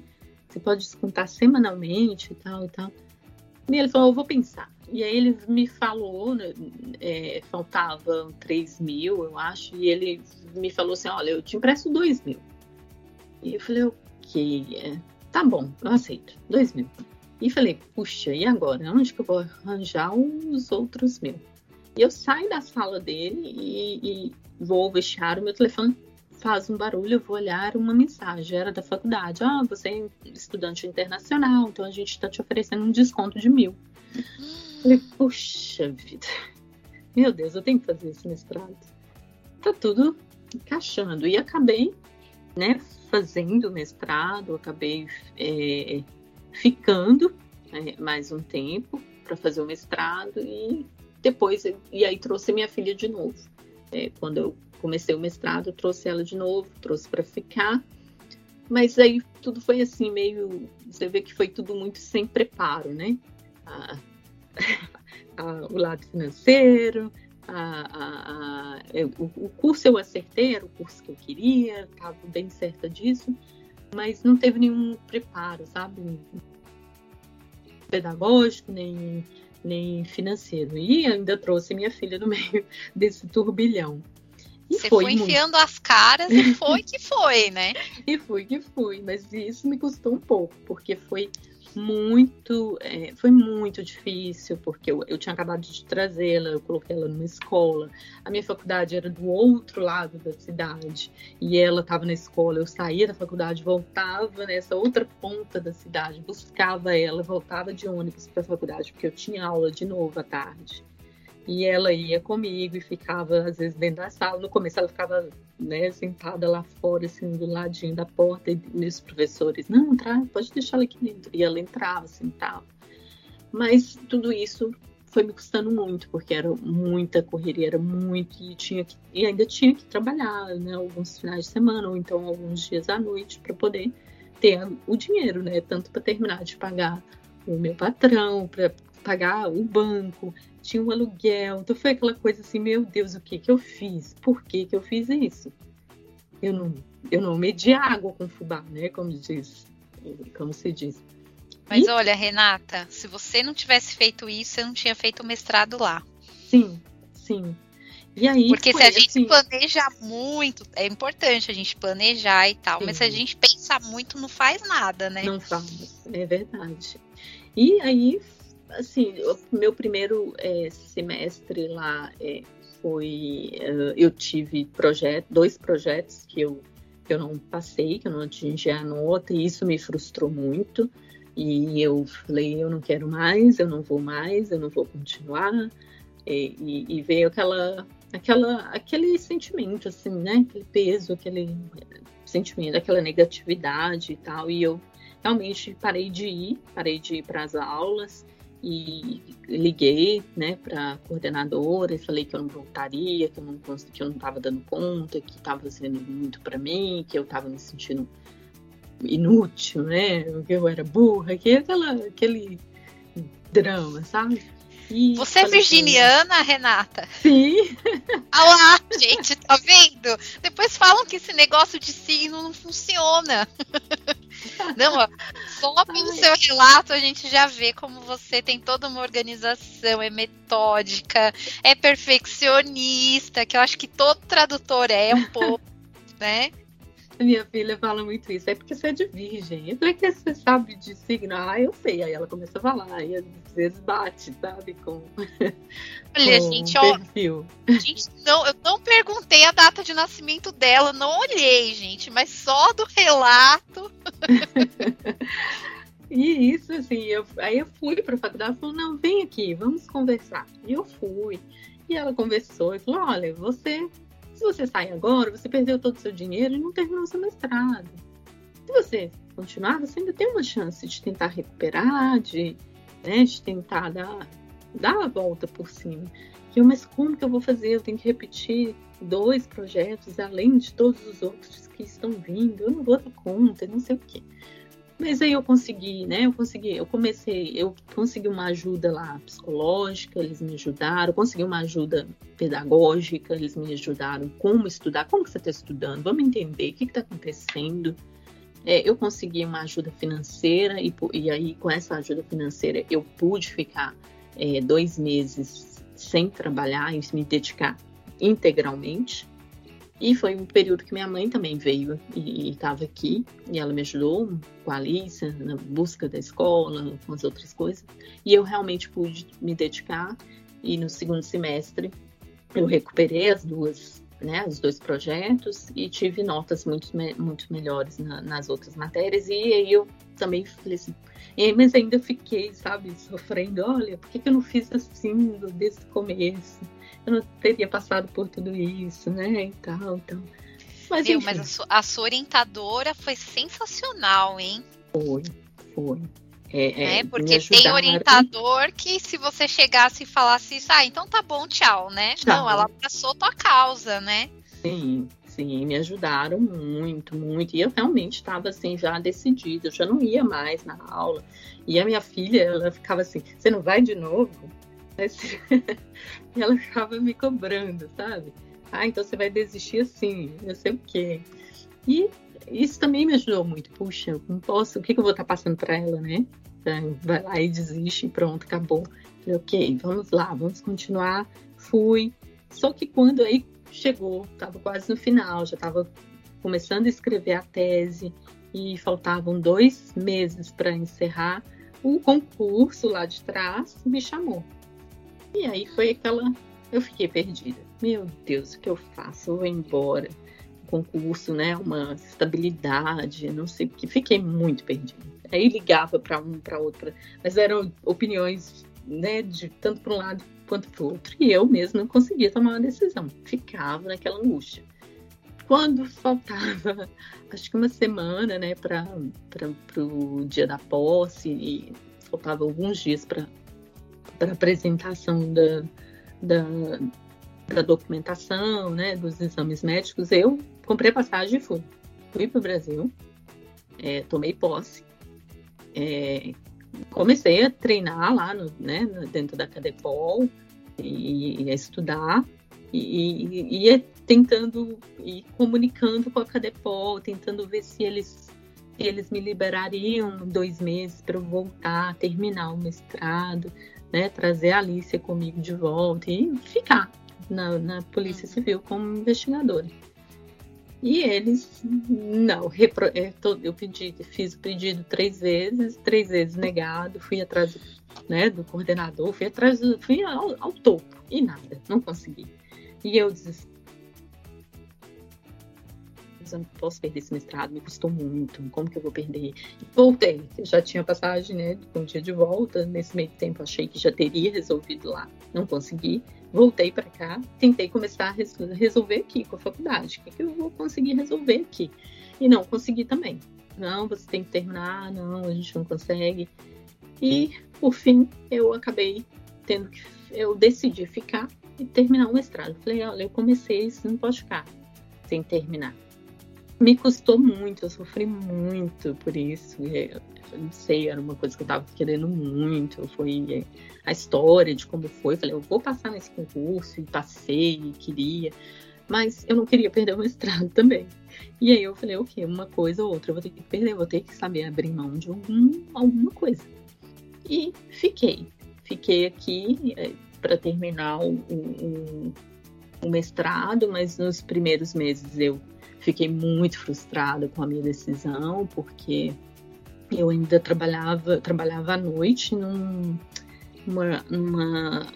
Speaker 7: Você pode descontar semanalmente e tal e tal. E ele falou, eu vou pensar. E aí ele me falou, né, é, faltavam 3 mil, eu acho, e ele me falou assim, olha, eu te empresto 2 mil. E eu falei, ok, é, tá bom, eu aceito, 2 mil. E falei, puxa, e agora? Onde que eu vou arranjar os outros mil? E eu saio da sala dele e, e vou vestiário, meu telefone faz um barulho, eu vou olhar uma mensagem, era da faculdade. Ah, você é estudante internacional, então a gente está te oferecendo um desconto de mil. Falei, puxa vida, meu Deus, eu tenho que fazer esse mestrado. Tá tudo encaixando. E acabei, né, fazendo mestrado, acabei é, ficando é, mais um tempo para fazer o mestrado e depois, e aí trouxe minha filha de novo. É, quando eu comecei o mestrado, trouxe ela de novo, trouxe para ficar. Mas aí tudo foi assim, meio. Você vê que foi tudo muito sem preparo, né? A, (laughs) a, o lado financeiro, a, o, o, curso eu acertei, era o curso que eu queria, estava bem certa disso, mas não teve nenhum preparo, sabe? Pedagógico, nem, nem financeiro. E ainda trouxe minha filha no (laughs) meio desse turbilhão.
Speaker 6: E Você foi, foi enfiando muito. as caras e (laughs) foi que foi, né?
Speaker 7: e foi que foi, mas isso me custou um pouco, porque foi muito, é, foi muito difícil, porque eu, eu tinha acabado de trazê-la, eu coloquei ela numa escola. A minha faculdade era do outro lado da cidade e ela estava na escola. Eu saía da faculdade, voltava nessa outra ponta da cidade, buscava ela, voltava de ônibus para a faculdade, porque eu tinha aula de novo à tarde. E ela ia comigo e ficava, às vezes, dentro da sala. No começo, ela ficava né, sentada lá fora, assim, do ladinho da porta. E os professores, não, entra, pode deixar ela aqui dentro. E ela entrava, sentava. Mas tudo isso foi me custando muito, porque era muita correria, era muito. E, tinha que, e ainda tinha que trabalhar, né, alguns finais de semana, ou então alguns dias à noite, para poder ter o dinheiro, né? Tanto para terminar de pagar o meu patrão, para pagar o banco, tinha um aluguel. Então foi aquela coisa assim, meu Deus, o que que eu fiz? Por que que eu fiz isso? Eu não, eu não medi água com fubá, né? Como diz, como se diz.
Speaker 6: Mas e... olha, Renata, se você não tivesse feito isso, você não tinha feito o mestrado lá.
Speaker 7: Sim, sim. E aí,
Speaker 6: Porque se a gente assim... planeja muito, é importante a gente planejar e tal, sim. mas se a gente pensa muito, não faz nada, né?
Speaker 7: Não faz, é verdade. E aí assim, meu primeiro é, semestre lá é, foi. Uh, eu tive dois projetos que eu, que eu não passei, que eu não atingi a nota, e isso me frustrou muito. E eu falei: eu não quero mais, eu não vou mais, eu não vou continuar. E, e, e veio aquela, aquela, aquele sentimento, assim, né? Aquele peso, aquele sentimento, aquela negatividade e tal. E eu realmente parei de ir, parei de ir para as aulas e liguei né, para a coordenadora e falei que eu não voltaria, que eu não que eu não estava dando conta, que estava sendo muito para mim, que eu estava me sentindo inútil, né? Que eu era burra, que aquela, aquele drama, sabe?
Speaker 6: E Você é virginiana, assim, Renata?
Speaker 7: Sim. (laughs)
Speaker 6: Ah lá, gente, tá vendo? Depois falam que esse negócio de signo não funciona. (laughs) (laughs) Não, ó, Só pelo seu relato a gente já vê como você tem toda uma organização, é metódica, é perfeccionista, que eu acho que todo tradutor é um pouco, (laughs) né? (laughs)
Speaker 7: Minha filha fala muito isso. É porque você é de virgem. Eu falei que você sabe de signo. Ah, eu sei. Aí ela começa a falar. E às vezes bate, sabe? Com. (laughs)
Speaker 6: Olha, com gente, ó. Gente, não, eu não perguntei a data de nascimento dela, não olhei, gente, mas só do relato. (laughs)
Speaker 7: e isso, assim, eu, aí eu fui para a faculdade e falou: não, vem aqui, vamos conversar. E eu fui. E ela conversou e falou: olha, você se você sai agora, você perdeu todo o seu dinheiro e não terminou seu mestrado. Se você continuar, você ainda tem uma chance de tentar recuperar, de, né, de tentar dar, dar a volta por cima. Eu, mas como que eu vou fazer? Eu tenho que repetir dois projetos além de todos os outros que estão vindo. Eu não vou dar conta, não sei o quê. Mas aí eu consegui, né? Eu consegui, eu comecei, eu consegui uma ajuda lá psicológica, eles me ajudaram, consegui uma ajuda pedagógica, eles me ajudaram como estudar, como que você está estudando, vamos entender o que está acontecendo. É, eu consegui uma ajuda financeira e, e, aí com essa ajuda financeira eu pude ficar é, dois meses sem trabalhar e me dedicar integralmente e foi um período que minha mãe também veio e estava aqui, e ela me ajudou com a Alice na busca da escola, com as outras coisas. E eu realmente pude me dedicar, e no segundo semestre eu recuperei as duas, né, os dois projetos e tive notas muito, muito melhores na, nas outras matérias. E aí eu também falei assim, mas ainda fiquei, sabe, sofrendo, olha, por que, que eu não fiz assim desde o começo? Eu não teria passado por tudo isso, né? E tal, então.
Speaker 6: Mas, Viu, mas a, sua, a sua orientadora foi sensacional, hein?
Speaker 7: Foi, foi. É,
Speaker 6: é, porque tem orientador que se você chegasse e falasse isso, ah, então tá bom, tchau, né? Tchau. Não, ela abraçou tua causa, né?
Speaker 7: Sim, sim, me ajudaram muito, muito. E eu realmente estava assim, já decidida, eu já não ia mais na aula. E a minha filha, ela ficava assim, você não vai de novo? E (laughs) ela ficava me cobrando, sabe? Ah, então você vai desistir assim, não sei o quê. E isso também me ajudou muito. Puxa, não posso, o que, que eu vou estar passando para ela, né? Então, vai lá e desiste pronto, acabou. Falei, ok, vamos lá, vamos continuar. Fui. Só que quando aí chegou, estava quase no final, já estava começando a escrever a tese e faltavam dois meses para encerrar, o concurso lá de trás me chamou. E aí foi aquela. Eu fiquei perdida. Meu Deus, o que eu faço? Eu vou embora. concurso, né? Uma estabilidade, não sei o que. Fiquei muito perdida. Aí ligava para um, para outro, mas eram opiniões, né? De tanto para um lado quanto para o outro. E eu mesma não conseguia tomar uma decisão. Ficava naquela angústia. Quando faltava, (laughs) acho que uma semana, né, para o dia da posse, e faltava alguns dias para para apresentação da, da, da, documentação, né, dos exames médicos, eu comprei passagem e fui. Fui para o Brasil, é, tomei posse, é, comecei a treinar lá no, né, dentro da Cadepol e, e a estudar e, e, ia tentando e comunicando com a Cadepol, tentando ver se eles eles me liberariam dois meses para eu voltar, terminar o mestrado né, trazer a Alicia comigo de volta e ficar na, na Polícia uhum. Civil como investigadora. E eles, não, repro, é, eu pedi, fiz o pedido três vezes, três vezes negado, fui atrás né, do coordenador, fui atrás, fui ao, ao topo e nada, não consegui. E eu desesperada eu não posso perder esse mestrado, me custou muito, como que eu vou perder? Voltei, já tinha passagem, né, um dia de volta, nesse meio tempo achei que já teria resolvido lá, não consegui, voltei para cá, tentei começar a resolver aqui com a faculdade, o que, que eu vou conseguir resolver aqui? E não consegui também. Não, você tem que terminar, não, a gente não consegue. E, por fim, eu acabei tendo que. Eu decidi ficar e terminar o mestrado. Falei, olha, eu comecei, isso não pode ficar sem terminar me custou muito, eu sofri muito por isso. Eu não sei, era uma coisa que eu tava querendo muito. Foi a história de como foi. falei, eu vou passar nesse concurso, e passei, e queria. mas eu não queria perder o mestrado (laughs) também. E aí eu falei, ok, uma coisa ou outra eu vou ter que perder, vou ter que saber abrir mão de algum, alguma coisa. E fiquei. Fiquei aqui é, para terminar o, o, o mestrado, mas nos primeiros meses eu fiquei muito frustrada com a minha decisão, porque eu ainda trabalhava, trabalhava à noite num, uma, uma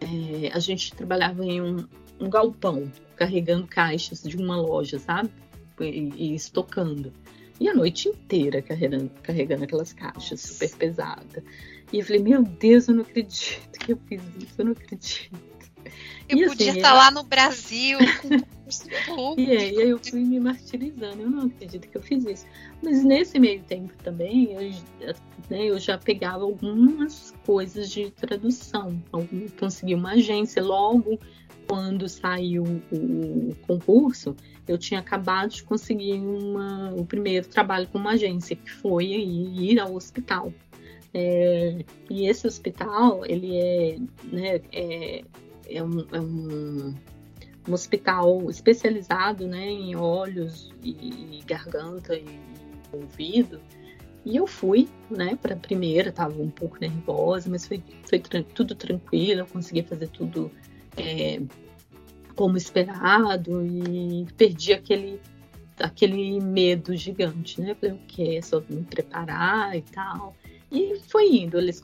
Speaker 7: é, a gente trabalhava em um, um, galpão, carregando caixas de uma loja, sabe? E, e estocando. E a noite inteira carregando, carregando aquelas caixas super pesadas. E eu falei, meu Deus, eu não acredito que eu fiz isso, eu não acredito.
Speaker 6: Eu e, podia assim, estar lá no Brasil (laughs) com
Speaker 7: E aí eu fui me martirizando, eu não acredito que eu fiz isso. Mas nesse meio tempo também, eu, né, eu já pegava algumas coisas de tradução. Consegui uma agência logo quando saiu o concurso, eu tinha acabado de conseguir uma, o primeiro trabalho com uma agência, que foi ir ao hospital. É, e esse hospital, ele é, né, é, é, um, é um, um, hospital especializado né, em olhos e, garganta e ouvido. E eu fui, né, para a primeira, estava um pouco nervosa, mas foi, foi tudo tranquilo, eu consegui fazer tudo é, como esperado e perdi aquele aquele medo gigante, né? Falei, o que? É só me preparar e tal. E foi indo. Eles.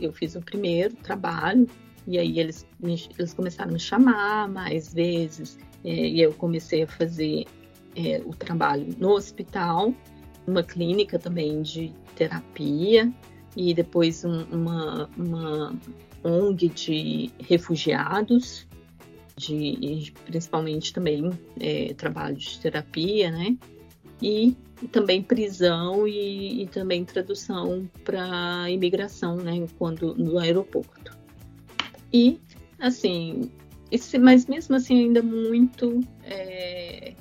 Speaker 7: Eu fiz o primeiro trabalho, e aí eles, eles começaram a me chamar mais vezes, é, e eu comecei a fazer é, o trabalho no hospital, uma clínica também de terapia, e depois um, uma, uma ONG de refugiados, de, principalmente também é, trabalho de terapia, né? E também prisão e, e também tradução para imigração, né? Quando no aeroporto. E assim, esse, mas mesmo assim ainda muito é,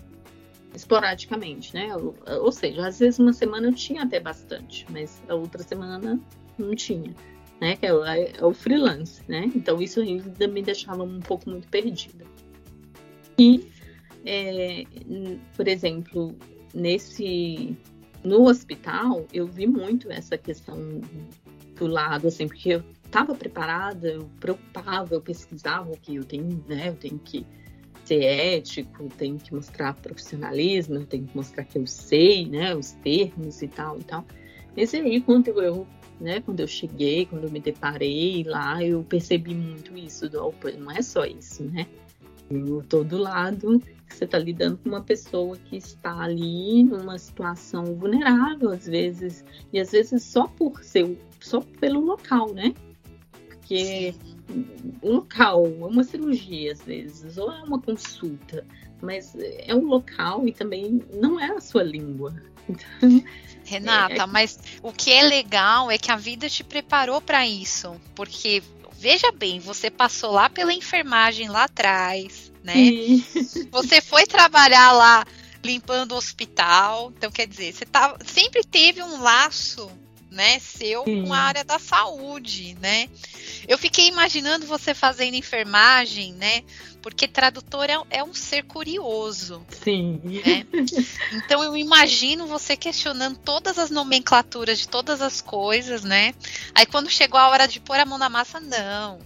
Speaker 7: esporadicamente, né? Ou, ou, seja, às vezes uma semana eu tinha até bastante, mas a outra semana não tinha, né? Que é o, é o freelance, né? Então isso ainda me deixava um pouco muito perdida. E, é, por exemplo, nesse no hospital eu vi muito essa questão do lado assim porque eu estava preparada eu preocupava eu pesquisava o que eu tenho né eu tenho que ser ético tenho que mostrar profissionalismo eu tenho que mostrar que eu sei né os termos e tal e tal mas aí quando eu né quando eu cheguei quando eu me deparei lá eu percebi muito isso do, não é só isso né eu tô do lado você está lidando com uma pessoa que está ali numa situação vulnerável, às vezes, e às vezes só por ser, só pelo local, né? Porque o local é uma cirurgia, às vezes, ou é uma consulta, mas é um local e também não é a sua língua. (laughs) Então,
Speaker 6: Renata, é... é mas o que é legal é que a vida te preparou para isso, porque veja bem, você passou lá pela enfermagem lá atrás, né? (laughs) Você foi trabalhar lá limpando o hospital, então quer dizer, você tá, sempre teve um laço né, seu Sim. com a área da saúde, né? Eu fiquei imaginando você fazendo enfermagem, né? Porque tradutor é, é um ser curioso.
Speaker 7: Sim.
Speaker 6: Né? Então eu imagino você questionando todas as nomenclaturas de todas as coisas, né? Aí quando chegou a hora de pôr a mão na massa, não.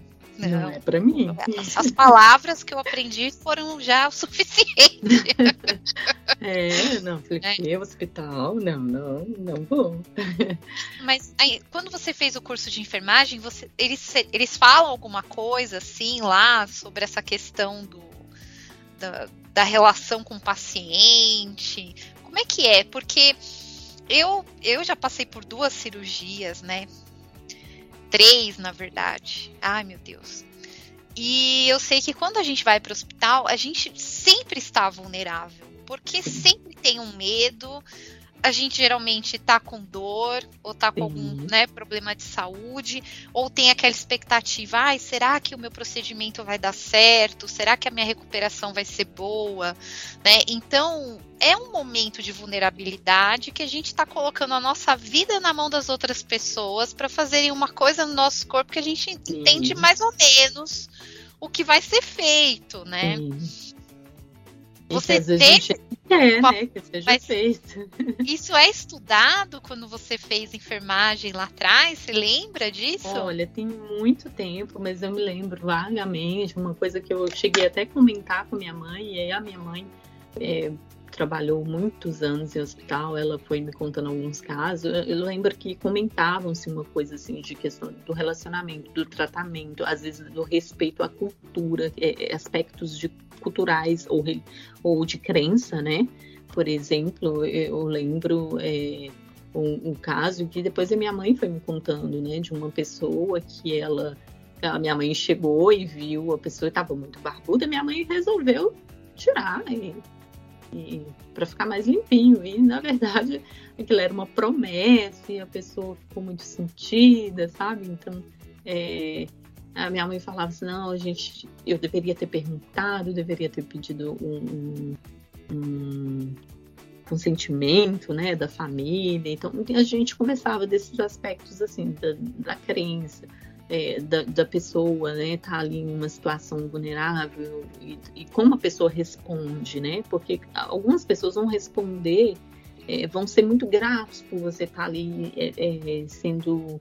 Speaker 7: Não, não é para mim.
Speaker 6: As palavras que eu aprendi foram já o suficiente. (laughs)
Speaker 7: é, não, falei, é. hospital? Não, não, não vou.
Speaker 6: Mas aí, quando você fez o curso de enfermagem, você, eles, eles falam alguma coisa assim lá sobre essa questão do, da, da relação com o paciente? Como é que é? Porque eu, eu já passei por duas cirurgias, né? Três, na verdade. Ai, meu Deus. E eu sei que quando a gente vai para o hospital, a gente sempre está vulnerável, porque sempre tem um medo, a gente geralmente tá com dor, ou tá com Sim. algum né, problema de saúde, ou tem aquela expectativa, ai, será que o meu procedimento vai dar certo? Será que a minha recuperação vai ser boa? Né? Então, é um momento de vulnerabilidade que a gente está colocando a nossa vida na mão das outras pessoas para fazerem uma coisa no nosso corpo que a gente Sim. entende mais ou menos o que vai ser feito, né? Sim. Você
Speaker 7: tem... Gente uma... né, que seja Mas feito.
Speaker 6: Isso é estudado quando você fez enfermagem lá atrás? Você lembra disso?
Speaker 7: Olha, tem muito tempo, mas eu me lembro vagamente, uma coisa que eu cheguei até a comentar com minha mãe, e aí a minha mãe é, trabalhou muitos anos em hospital, ela foi me contando alguns casos. Eu lembro que comentavam-se uma coisa assim de questão do relacionamento, do tratamento, às vezes do respeito à cultura, é, é, aspectos de, culturais ou, ou de crença, né? Por exemplo, eu lembro é, um, um, caso que depois a minha mãe foi me contando, né? De uma pessoa que ela. A minha mãe chegou e viu a pessoa estava muito barbuda, minha mãe resolveu tirar e para ficar mais limpinho. E na verdade aquilo era uma promessa e a pessoa ficou muito sentida, sabe? Então é, a minha mãe falava assim, não, a gente, eu deveria ter perguntado, eu deveria ter pedido um, um, consentimento, né, da família. Então a gente conversava desses aspectos assim da, da crença é, da, da, pessoa, né, tá ali em uma situação vulnerável e, e, como a pessoa responde, né? Porque algumas pessoas vão responder, é, vão ser muito gratos por você estar tá ali é, é sendo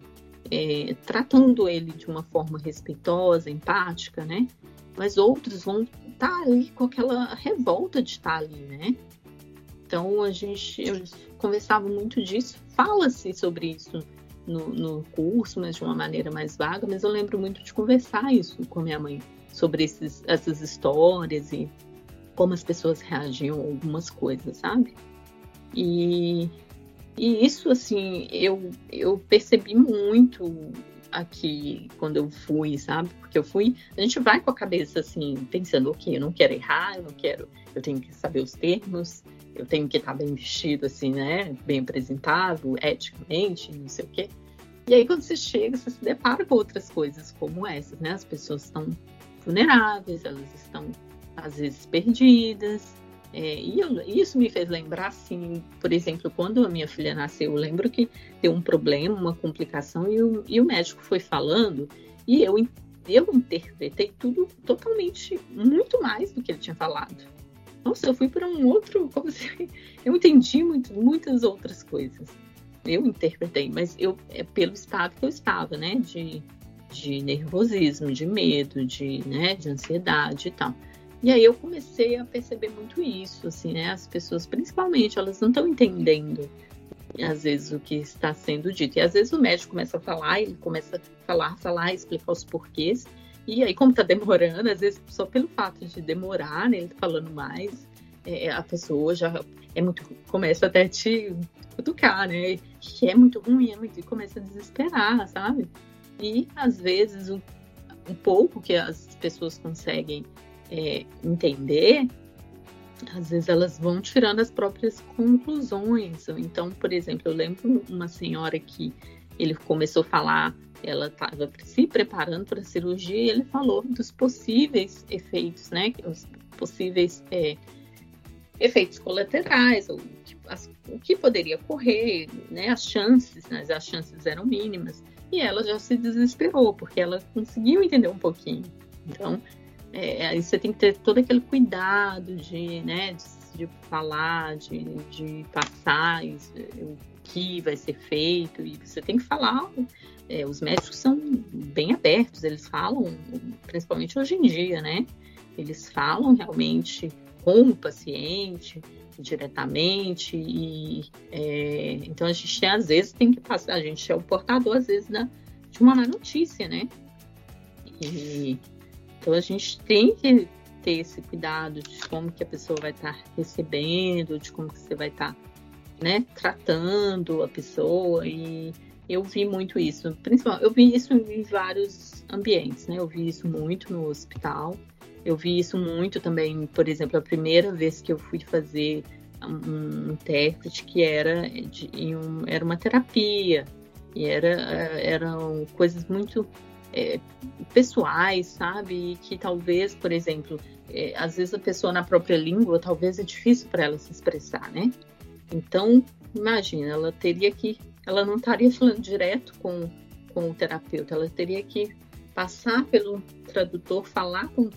Speaker 7: é, tratando ele de uma forma respeitosa, empática, né? Mas outros vão estar tá ali com aquela revolta de estar ali, né? Então a gente eu conversava muito disso, fala-se sobre isso no, no curso, mas de uma maneira mais vaga, mas eu lembro muito de conversar isso com minha mãe, sobre esses, essas histórias e como as pessoas reagiam a algumas coisas, sabe? E, e isso, assim, eu, eu percebi muito aqui quando eu fui, sabe? Porque eu fui, a gente vai com a cabeça assim, pensando, ok, eu não quero errar, eu não quero, eu tenho que saber os termos, eu tenho que estar bem vestido, assim, né? Bem apresentável, eticamente, não sei o quê. E aí, quando você chega, você se depara com outras coisas como essas, né? As pessoas estão vulneráveis, elas estão, às vezes, perdidas. É, e eu, isso me fez lembrar, assim, por exemplo, quando a minha filha nasceu, eu lembro que deu um problema, uma complicação, e o, e o médico foi falando, e eu, eu interpretei tudo totalmente, muito mais do que ele tinha falado. Nossa, eu fui para um outro. Como se, (laughs) eu entendi muito, muitas outras coisas. Eu interpretei, mas eu é pelo estado que eu estava, né? De, de nervosismo, de medo, de, né, de ansiedade e tal. E aí eu comecei a perceber muito isso, assim, né? As pessoas, principalmente, elas não estão entendendo às vezes o que está sendo dito. E às vezes o médico começa a falar, ele começa a falar, falar, explicar os porquês. E aí, como tá demorando, às vezes só pelo fato de demorar, né, ele tá falando mais, é, a pessoa já é muito. começa até a te cutucar, né? Que é muito ruim, é muito. começa a desesperar, sabe? E às vezes um, um pouco que as pessoas conseguem é, entender, às vezes elas vão tirando as próprias conclusões. Então, por exemplo, eu lembro uma senhora que ele começou a falar ela estava se preparando para a cirurgia e ele falou dos possíveis efeitos, né? Os possíveis é, efeitos colaterais, ou tipo, as, o que poderia ocorrer, né? As chances, mas as chances eram mínimas. E ela já se desesperou, porque ela conseguiu entender um pouquinho. Então, é, aí você tem que ter todo aquele cuidado de, né, de, de falar, de, de passar isso, o que vai ser feito, e você tem que falar é, os médicos são bem abertos, eles falam, principalmente hoje em dia, né? Eles falam realmente com o paciente diretamente e é, então a gente às vezes tem que passar, a gente é o portador às vezes da, de uma má notícia, né? E, então a gente tem que ter esse cuidado de como que a pessoa vai estar recebendo, de como que você vai estar, né, tratando a pessoa e eu vi muito isso, principalmente, eu vi isso em vários ambientes, né? Eu vi isso muito no hospital, eu vi isso muito também, por exemplo, a primeira vez que eu fui fazer um intérprete que era de, um, era uma terapia e era eram coisas muito é, pessoais, sabe? E que talvez, por exemplo, é, às vezes a pessoa na própria língua talvez é difícil para ela se expressar, né? Então, imagina, ela teria que ela não estaria falando direto com, com o terapeuta, ela teria que passar pelo tradutor, falar com,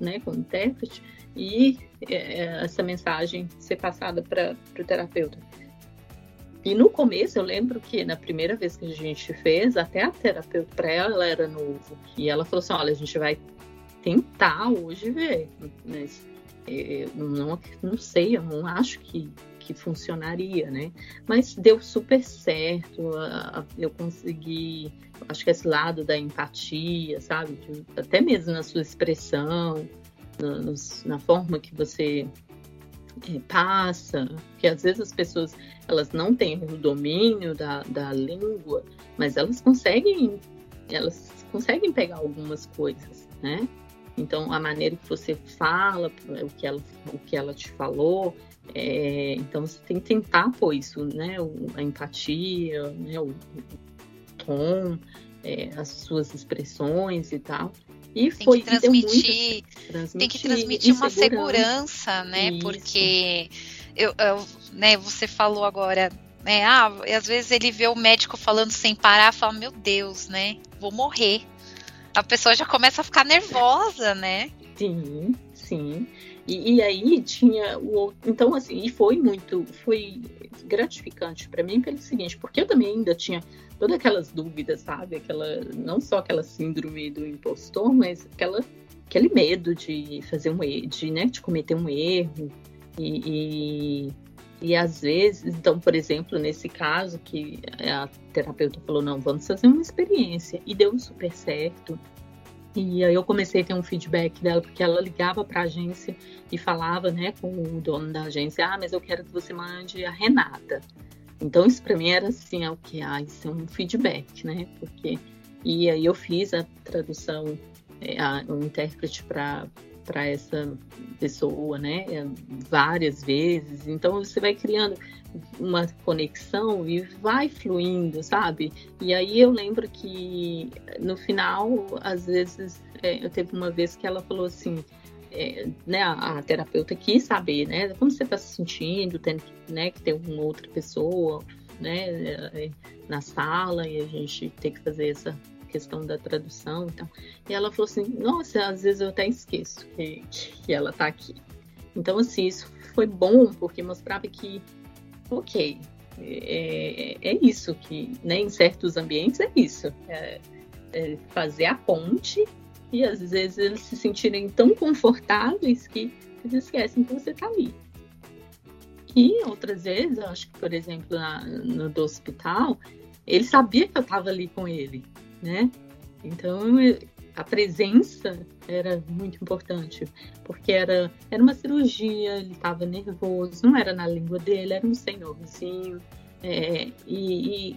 Speaker 7: né, com o intérprete e é, essa mensagem ser passada para o terapeuta. E no começo eu lembro que na primeira vez que a gente fez, até a terapeuta para ela, ela era novo. E ela falou assim: olha, a gente vai tentar hoje ver, mas eu não, não sei, eu não acho que, que funcionaria, né? Mas deu super certo, eu consegui, acho que esse lado da empatia, sabe? Até mesmo na sua expressão, na, forma que você é, passa, que às vezes as pessoas elas não têm o domínio da, da língua, mas elas conseguem elas conseguem pegar algumas coisas, né? Então a maneira que você fala, o que ela, o que ela te falou, é, então você tem que tentar pôr isso, né? O, a empatia, né? o, o tom, é, as suas expressões e tal.
Speaker 6: E tem foi, que transmitir, transmitir, tem que transmitir uma segurança, né? Isso. Porque eu, eu, né, você falou agora, né? Ah, às vezes ele vê o médico falando sem parar, fala, meu Deus, né? Vou morrer. A pessoa já começa a ficar nervosa, né?
Speaker 7: Sim, sim. E, e, aí tinha o. Então, assim, e foi muito, foi gratificante para mim pelo seguinte, porque eu também ainda tinha todas aquelas dúvidas, sabe? Aquela, não só aquela síndrome do impostor, mas aquela, aquele medo de fazer um erro, de, né, de cometer um erro. E, e, e às vezes, então, por exemplo, nesse caso que a terapeuta falou, não, vamos fazer uma experiência. E deu super certo. E aí eu comecei a ter um feedback dela, porque ela ligava para a agência e falava, né, com o dono da agência, ah, mas eu quero que você mande a Renata. Então isso para mim era assim, é o que ah, isso é um feedback, né? Porque e aí eu fiz a tradução, é, a, um intérprete para para essa pessoa, né? Várias vezes. Então você vai criando uma conexão e vai fluindo, sabe? E aí eu lembro que no final, às vezes, é, eu teve uma vez que ela falou assim, é, né, a, a, terapeuta quis saber, né, como você está se sentindo, tendo que, né, que ter uma outra pessoa, né, é, na sala e a gente tem que fazer essa questão da tradução, então. E ela falou assim, nossa, às vezes eu até esqueço que, que ela está aqui. Então, assim, isso foi bom porque mostrava que ok, é, é isso que, né, em certos ambientes é isso, é, é fazer a ponte e às vezes eles se sentirem tão confortáveis que eles esquecem que você está ali. E outras vezes, eu acho que, por exemplo, na, no do hospital, ele sabia que eu estava ali com ele, né? Então, a presença era muito importante, porque era, era uma cirurgia, ele estava nervoso, não era na língua dele, era um senhorzinho. É, e, e,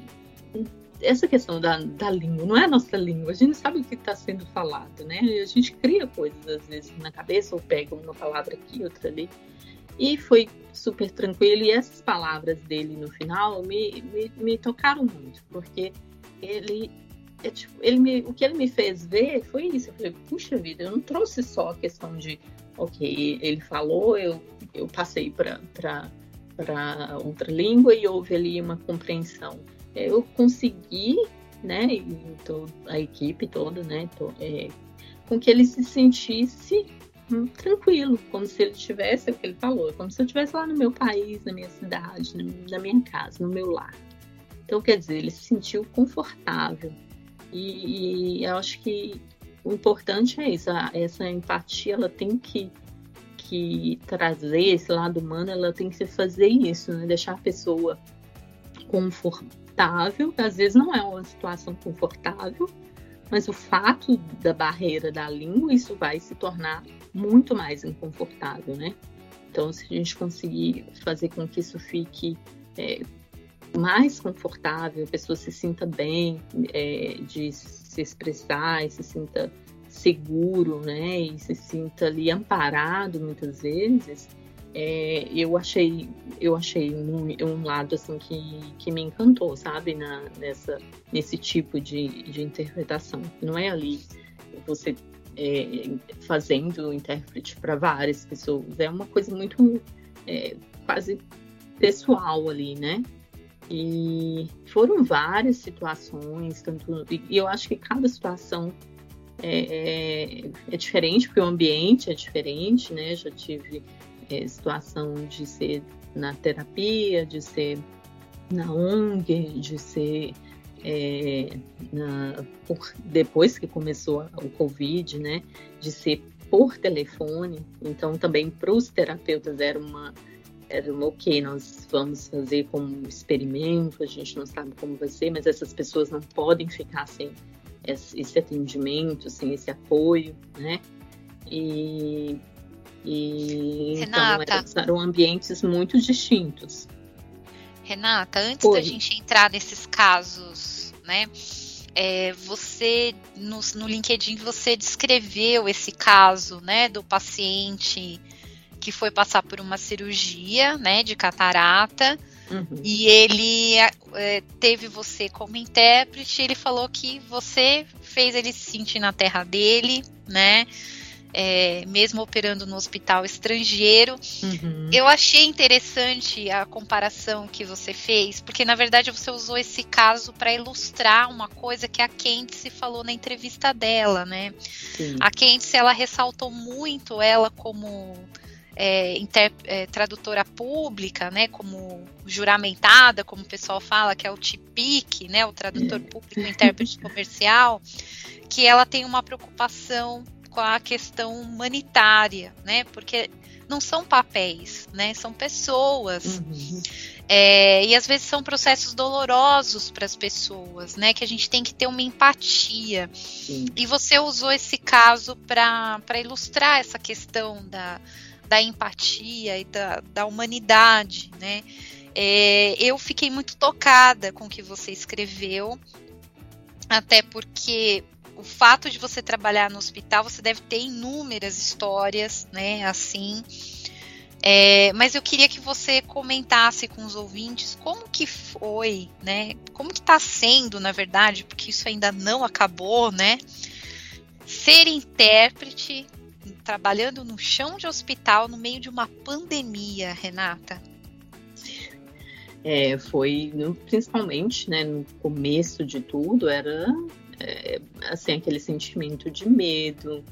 Speaker 7: essa questão da, da língua, não é a nossa língua, a gente sabe o que está sendo falado, né? A gente cria coisas às vezes na cabeça, ou pega uma palavra aqui, outra ali. E foi super tranquilo, e essas palavras dele no final me, me, me tocaram muito, porque ele é, tipo, ele me, o que ele me fez ver foi isso. Eu falei, puxa vida, eu não trouxe só a questão de, ok, ele falou, eu, eu passei para outra língua e houve ali uma compreensão. Eu consegui, né, e tô, a equipe toda, né, tô, é, com que ele se sentisse hum, tranquilo, como se ele tivesse, é o que ele falou, como se eu estivesse lá no meu país, na minha cidade, na minha casa, no meu lar. Então, quer dizer, ele se sentiu confortável. E, e eu acho que o importante é isso, essa empatia ela tem que, que trazer esse lado humano, ela tem que fazer isso, né? deixar a pessoa confortável, às vezes não é uma situação confortável, mas o fato da barreira da língua, isso vai se tornar muito mais inconfortável, né? Então, se a gente conseguir fazer com que isso fique é, mais confortável, a pessoa se sinta bem é, de se expressar e se sinta seguro, né? E se sinta ali amparado muitas vezes. É, eu achei eu achei um, um, lado assim que, que me encantou, sabe, Na, nessa nesse tipo de, de interpretação. Não é ali você é, fazendo intérprete para várias pessoas, é uma coisa muito é, quase pessoal ali, né? E foram várias situações, tanto, e eu acho que cada situação é, é, é, diferente, porque o ambiente é diferente, né? Já tive é, situação de ser na terapia, de ser na ONG, de ser é, na, por, depois que começou o Covid, né? De ser por telefone. Então, também para os terapeutas era uma era uma, ok, nós vamos fazer como experimento, a gente não sabe como vai ser, mas essas pessoas não podem ficar sem esse atendimento, sem esse apoio, né? E, e
Speaker 6: Renata,
Speaker 7: então eram ambientes muito distintos.
Speaker 6: Renata, antes da gente entrar nesses casos, né? É, você no, no LinkedIn você descreveu esse caso, né, do paciente que foi passar por uma cirurgia, né, de catarata Uhum. E ele é, teve você como intérprete, ele falou que você fez ele se sentir na terra dele, né? É, mesmo operando no hospital estrangeiro. Uhum. Eu achei interessante a comparação que você fez, porque na verdade você usou esse caso para ilustrar uma coisa que a Candice falou na entrevista dela, né? Sim. A Candice ela ressaltou muito ela como é, inter, é, tradutora pública, né, como juramentada, como o pessoal fala, que é o TIPIC, né, o tradutor público intérprete (laughs) comercial, que ela tem uma preocupação com a questão humanitária, né, porque não são papéis, né, são pessoas. Uhum. É, e às vezes são processos dolorosos para as pessoas, né? Que a gente tem que ter uma empatia. Sim. E você usou esse caso para ilustrar essa questão da, da empatia e da, da humanidade, né? É, eu fiquei muito tocada com o que você escreveu, até porque o fato de você trabalhar no hospital, você deve ter inúmeras histórias, né? Assim. É, mas eu queria que você comentasse com os ouvintes como que foi, né? Como que está sendo, na verdade, porque isso ainda não acabou, né? Ser intérprete trabalhando no chão de hospital no meio de uma pandemia, Renata?
Speaker 7: É, foi principalmente, né, no começo de tudo, era é, assim aquele sentimento de medo,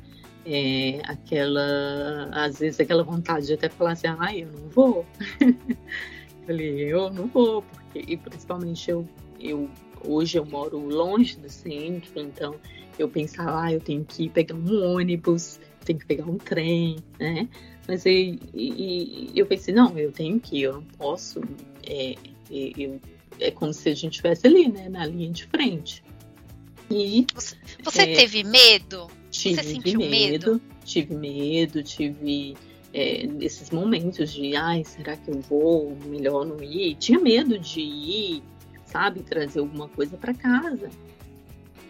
Speaker 7: é, aquela, às vezes aquela vontade de até falar assim, ah, eu não vou. (laughs) Falei, eu não vou, porque e principalmente eu, eu hoje eu moro longe do centro, então eu pensava, ah, eu tenho que pegar um ônibus, tem que pegar um trem, né? Mas e, e, eu pensei, não, eu tenho que eu não posso. É, eu, é como se a gente estivesse ali, né, na linha de frente.
Speaker 6: E você, você é, teve medo?
Speaker 7: Tive
Speaker 6: você
Speaker 7: sentiu medo, medo? Tive medo, tive é, esses momentos de, ai, será que eu vou? Melhor não ir. Tinha medo de ir, sabe, trazer alguma coisa para casa.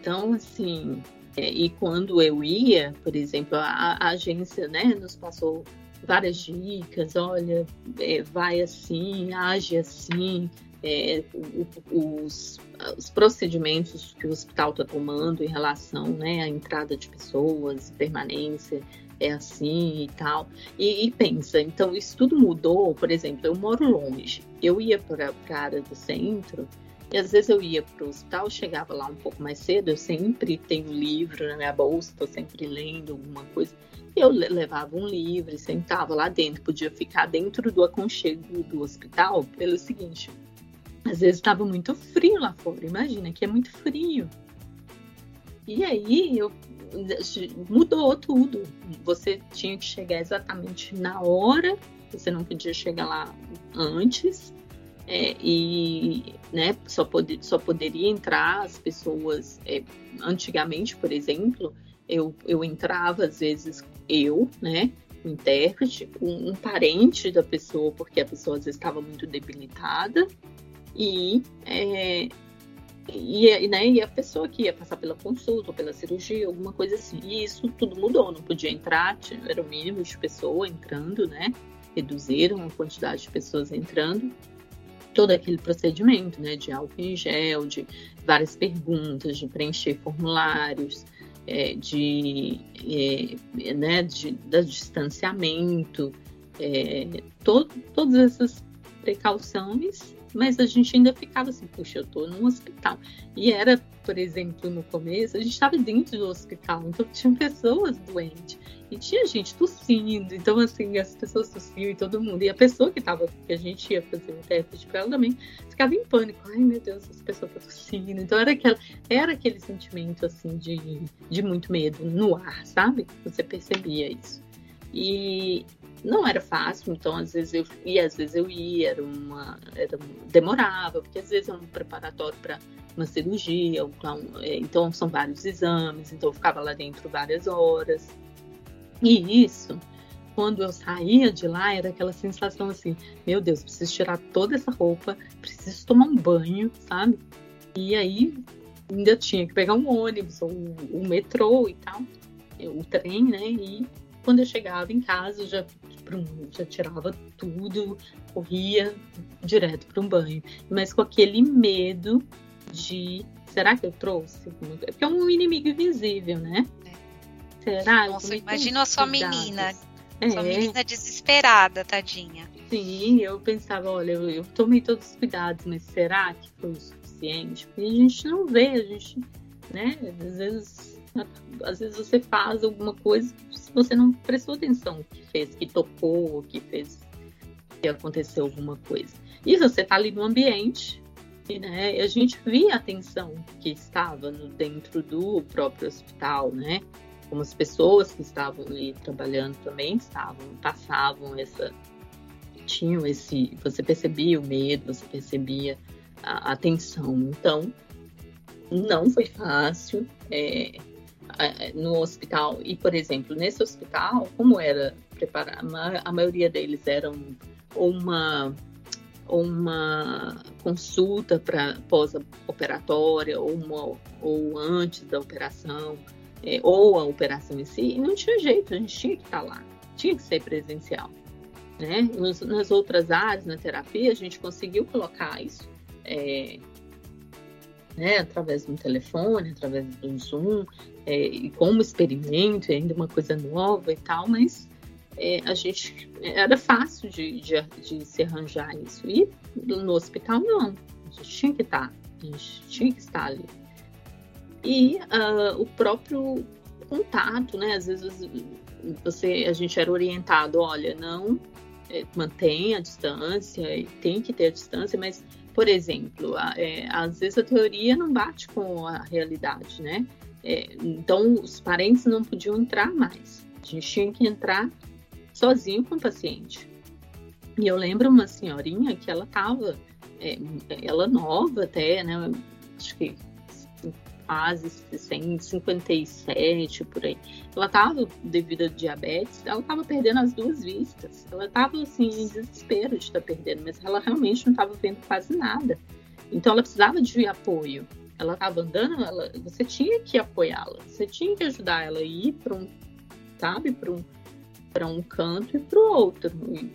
Speaker 7: Então, assim, e quando eu ia, por exemplo, a, a agência né, nos passou várias dicas, olha, é, vai assim, age assim, é, os, os, procedimentos que o hospital está tomando em relação né, à entrada de pessoas, permanência, é assim e tal. E, e, pensa, então isso tudo mudou, por exemplo, eu moro longe, eu ia para a área do centro, e às vezes eu ia para o hospital, chegava lá um pouco mais cedo, eu sempre tenho livro na minha bolsa, estou sempre lendo alguma coisa. Eu levava um livro e sentava lá dentro, podia ficar dentro do aconchego do hospital pelo seguinte: às vezes estava muito frio lá fora, imagina que é muito frio. E aí eu mudou tudo. Você tinha que chegar exatamente na hora, você não podia chegar lá antes. É, e né, só, poder, só poderia entrar as pessoas. É, antigamente, por exemplo, eu, eu entrava, às vezes, eu, né, o intérprete, um, um parente da pessoa, porque a pessoa às vezes estava muito debilitada, e, é, e, né, e a pessoa que ia passar pela consulta, ou pela cirurgia, alguma coisa assim. E isso tudo mudou, não podia entrar, era o mínimo de pessoa entrando, né? Reduziram a quantidade de pessoas entrando todo aquele procedimento, né, de álcool em gel, de várias perguntas, de preencher formulários, é, de, é, né, de, de distanciamento, é, to, todas essas precauções, mas a gente ainda ficava assim, puxa, eu tô num hospital. E era, por exemplo, no começo, a gente estava dentro do hospital, então tinha pessoas doentes. E tinha gente tossindo, então assim, as pessoas tossiam e todo mundo. E a pessoa que tava, que a gente ia fazer o teste para ela também, ficava em pânico. Ai meu Deus, essa pessoa tá tossindo. Então era, aquela, era aquele sentimento assim de, de muito medo no ar, sabe? Você percebia isso. E não era fácil, então às vezes eu ia, às vezes eu ia, era uma, era, demorava, porque às vezes é um preparatório para uma cirurgia, então, então são vários exames, então eu ficava lá dentro várias horas. E isso, quando eu saía de lá, era aquela sensação assim: meu Deus, preciso tirar toda essa roupa, preciso tomar um banho, sabe? E aí ainda tinha que pegar um ônibus ou o metrô e tal, o trem, né? E quando eu chegava em casa, já, já tirava tudo, corria direto para um banho, mas com aquele medo de será que eu trouxe? É porque é um inimigo invisível, né?
Speaker 6: Será? Nossa, imagina a sua menina. É. Sua menina desesperada, tadinha.
Speaker 7: Sim, eu pensava, olha, eu, eu, tomei todos os cuidados, mas será que foi o suficiente? Porque a gente não vê, a gente, né? Às vezes, às vezes você faz alguma coisa se você não prestou atenção que fez, que tocou, que fez, que aconteceu alguma coisa. E você tá ali no ambiente, e, né? A gente via a tensão que estava no, dentro do próprio hospital, né? como as pessoas que estavam ali trabalhando também estavam, passavam essa, tinham esse, você percebia o medo, você percebia a, a tensão. Então, não foi fácil é, no hospital. E, por exemplo, nesse hospital, como era preparado, a maioria deles eram uma uma consulta para pós-operatória ou, uma, ou antes da operação é, ou a operação em si, e não tinha jeito, a gente tinha que estar lá, tinha que ser presencial. Né? Nos, nas outras áreas, na terapia, a gente conseguiu colocar isso é, né, através do telefone, através do Zoom, é, e como experimento, ainda uma coisa nova e tal, mas é, a gente era fácil de, de, de, se arranjar isso. E no hospital não, a gente tinha que estar, a gente tinha que estar ali e uh, o próprio contato, né? Às vezes você, a gente era orientado, olha, não é, mantenha a distância, tem que ter a distância, mas, por exemplo, a, é, às vezes a teoria não bate com a realidade, né? É, então, os parentes não podiam entrar mais. A gente tinha que entrar sozinho com o paciente. E eu lembro uma senhorinha que ela estava, é, ela nova até, né? Acho que fase 157 por aí. Ela estava, devido a diabetes, ela estava perdendo as duas vistas. Ela estava assim em desespero de estar tá perdendo, mas ela realmente não estava vendo quase nada. Então ela precisava de apoio. Ela estava andando, ela, você tinha que apoiá-la, você tinha que ajudar ela a ir para um, sabe, para um, um canto e para o outro. E,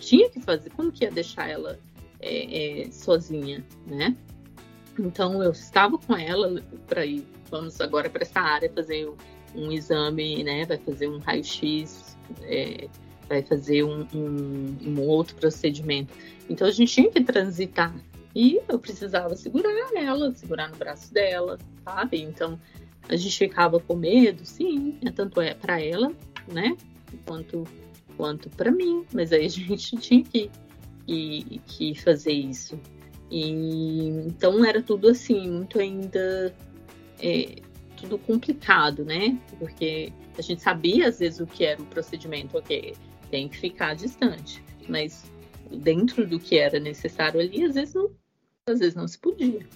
Speaker 7: tinha que fazer, como que ia deixar ela é, é, sozinha, né? Então eu estava com ela para ir, vamos agora para essa área fazer um exame, né? Vai fazer um raio-x, é, vai fazer um, um, um, outro procedimento. Então a gente tinha que transitar e eu precisava segurar ela, segurar no braço dela, sabe? Então a gente ficava com medo, sim, né? tanto é para ela, né? Quanto quanto para mim, mas aí a (laughs) gente tinha que, que, que fazer isso. E, então era tudo assim, muito ainda é, tudo complicado, né? Porque a gente sabia às vezes o que era o procedimento, ok, tem que ficar distante, mas dentro do que era necessário ali, às vezes não, às vezes não se podia.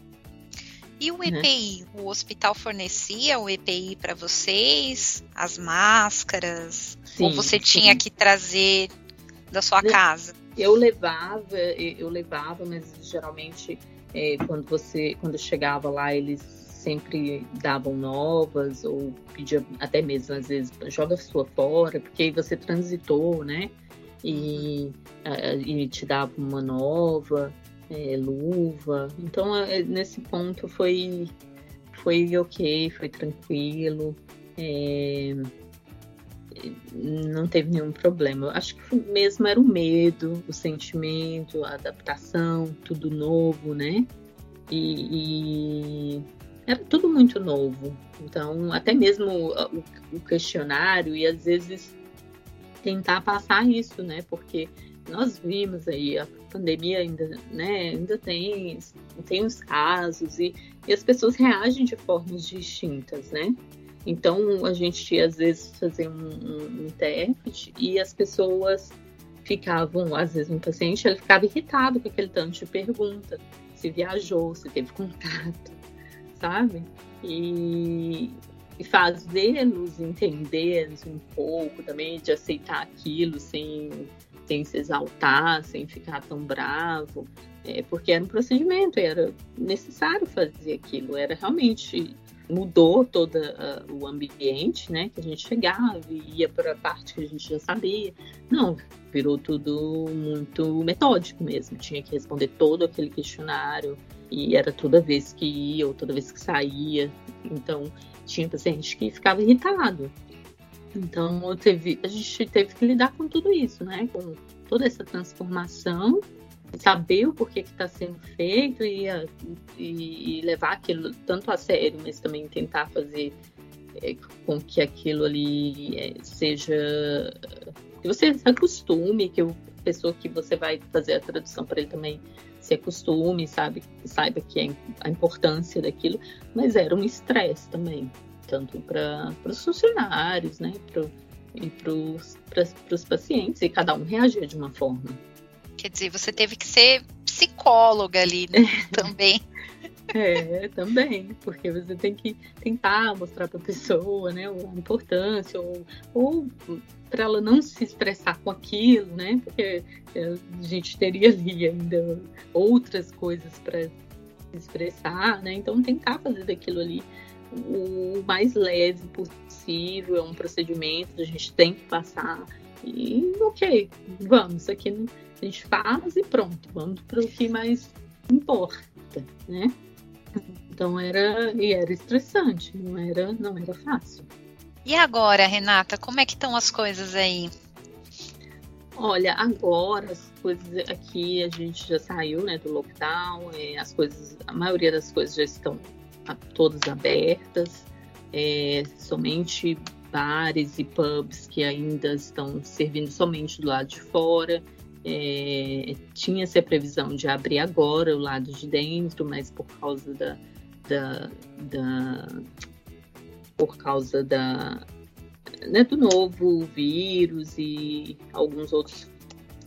Speaker 6: E o EPI, né? o hospital fornecia o EPI para vocês, as máscaras, sim, ou você sim. tinha que trazer da sua casa?
Speaker 7: Eu levava, eu levava, mas geralmente é, quando você, quando chegava lá, eles sempre davam novas ou pediam até mesmo às vezes joga a sua fora, porque aí você transitou, né? E, e te dava uma nova é, luva. Então é, nesse ponto foi foi ok, foi tranquilo. É, não teve nenhum problema. Acho que mesmo era o medo, o sentimento, a adaptação, tudo novo, né? E, e era tudo muito novo. Então, até mesmo o, o, questionário e às vezes tentar passar isso, né? Porque nós vimos aí a pandemia ainda, né? Ainda tem tem os casos e, e as pessoas reagem de formas distintas, né? Então, a gente às vezes fazia um, um, um e as pessoas ficavam, às vezes um paciente, ele ficava irritado com aquele tanto de pergunta, se viajou, se teve contato, (laughs) sabe? E, e fazê-los entender um pouco também, de aceitar aquilo sem, sem se exaltar, sem ficar tão bravo, é, porque era um procedimento, era necessário fazer aquilo, era realmente mudou todo uh, o ambiente, né? Que a gente chegava e ia para a parte que a gente já sabia. Não, virou tudo muito metódico mesmo. Tinha que responder todo aquele questionário e era toda vez que ia ou toda vez que saía. Então, tinha paciente que ficava irritado. Então, teve, a gente teve que lidar com tudo isso, né? Com toda essa transformação saber o porquê que está sendo feito e, e, levar aquilo tanto a sério, mas também tentar fazer é, com que aquilo ali é, seja que você se acostume, que a pessoa que você vai fazer a tradução para ele também se acostume, sabe, saiba que é a importância daquilo, mas era um estresse também, tanto para os funcionários, né, pro, e para os pacientes, e cada um reagia de uma forma.
Speaker 6: Quer dizer, você teve que ser psicóloga ali né, (laughs) também.
Speaker 7: É, também, porque você tem que tentar mostrar para a pessoa, né, a importância, ou, ou para ela não se estressar com aquilo, né, porque a gente teria ali ainda outras coisas para expressar, né, então tentar fazer daquilo ali o mais leve possível, é um procedimento, a gente tem que passar, e ok, vamos, isso aqui a gente faz e pronto, vamos para o que mais importa, né? Então era e era estressante, não era não era fácil.
Speaker 6: E agora, Renata, como é que estão as coisas aí?
Speaker 7: Olha, agora as coisas aqui a gente já saiu, né, do lockdown, é, as coisas, a maioria das coisas já estão todas abertas, é, somente bares e pubs que ainda estão servindo somente do lado de fora. É, Tinha-se a previsão de abrir agora o lado de dentro, mas por causa da, da, da por causa da né, do novo vírus e alguns outros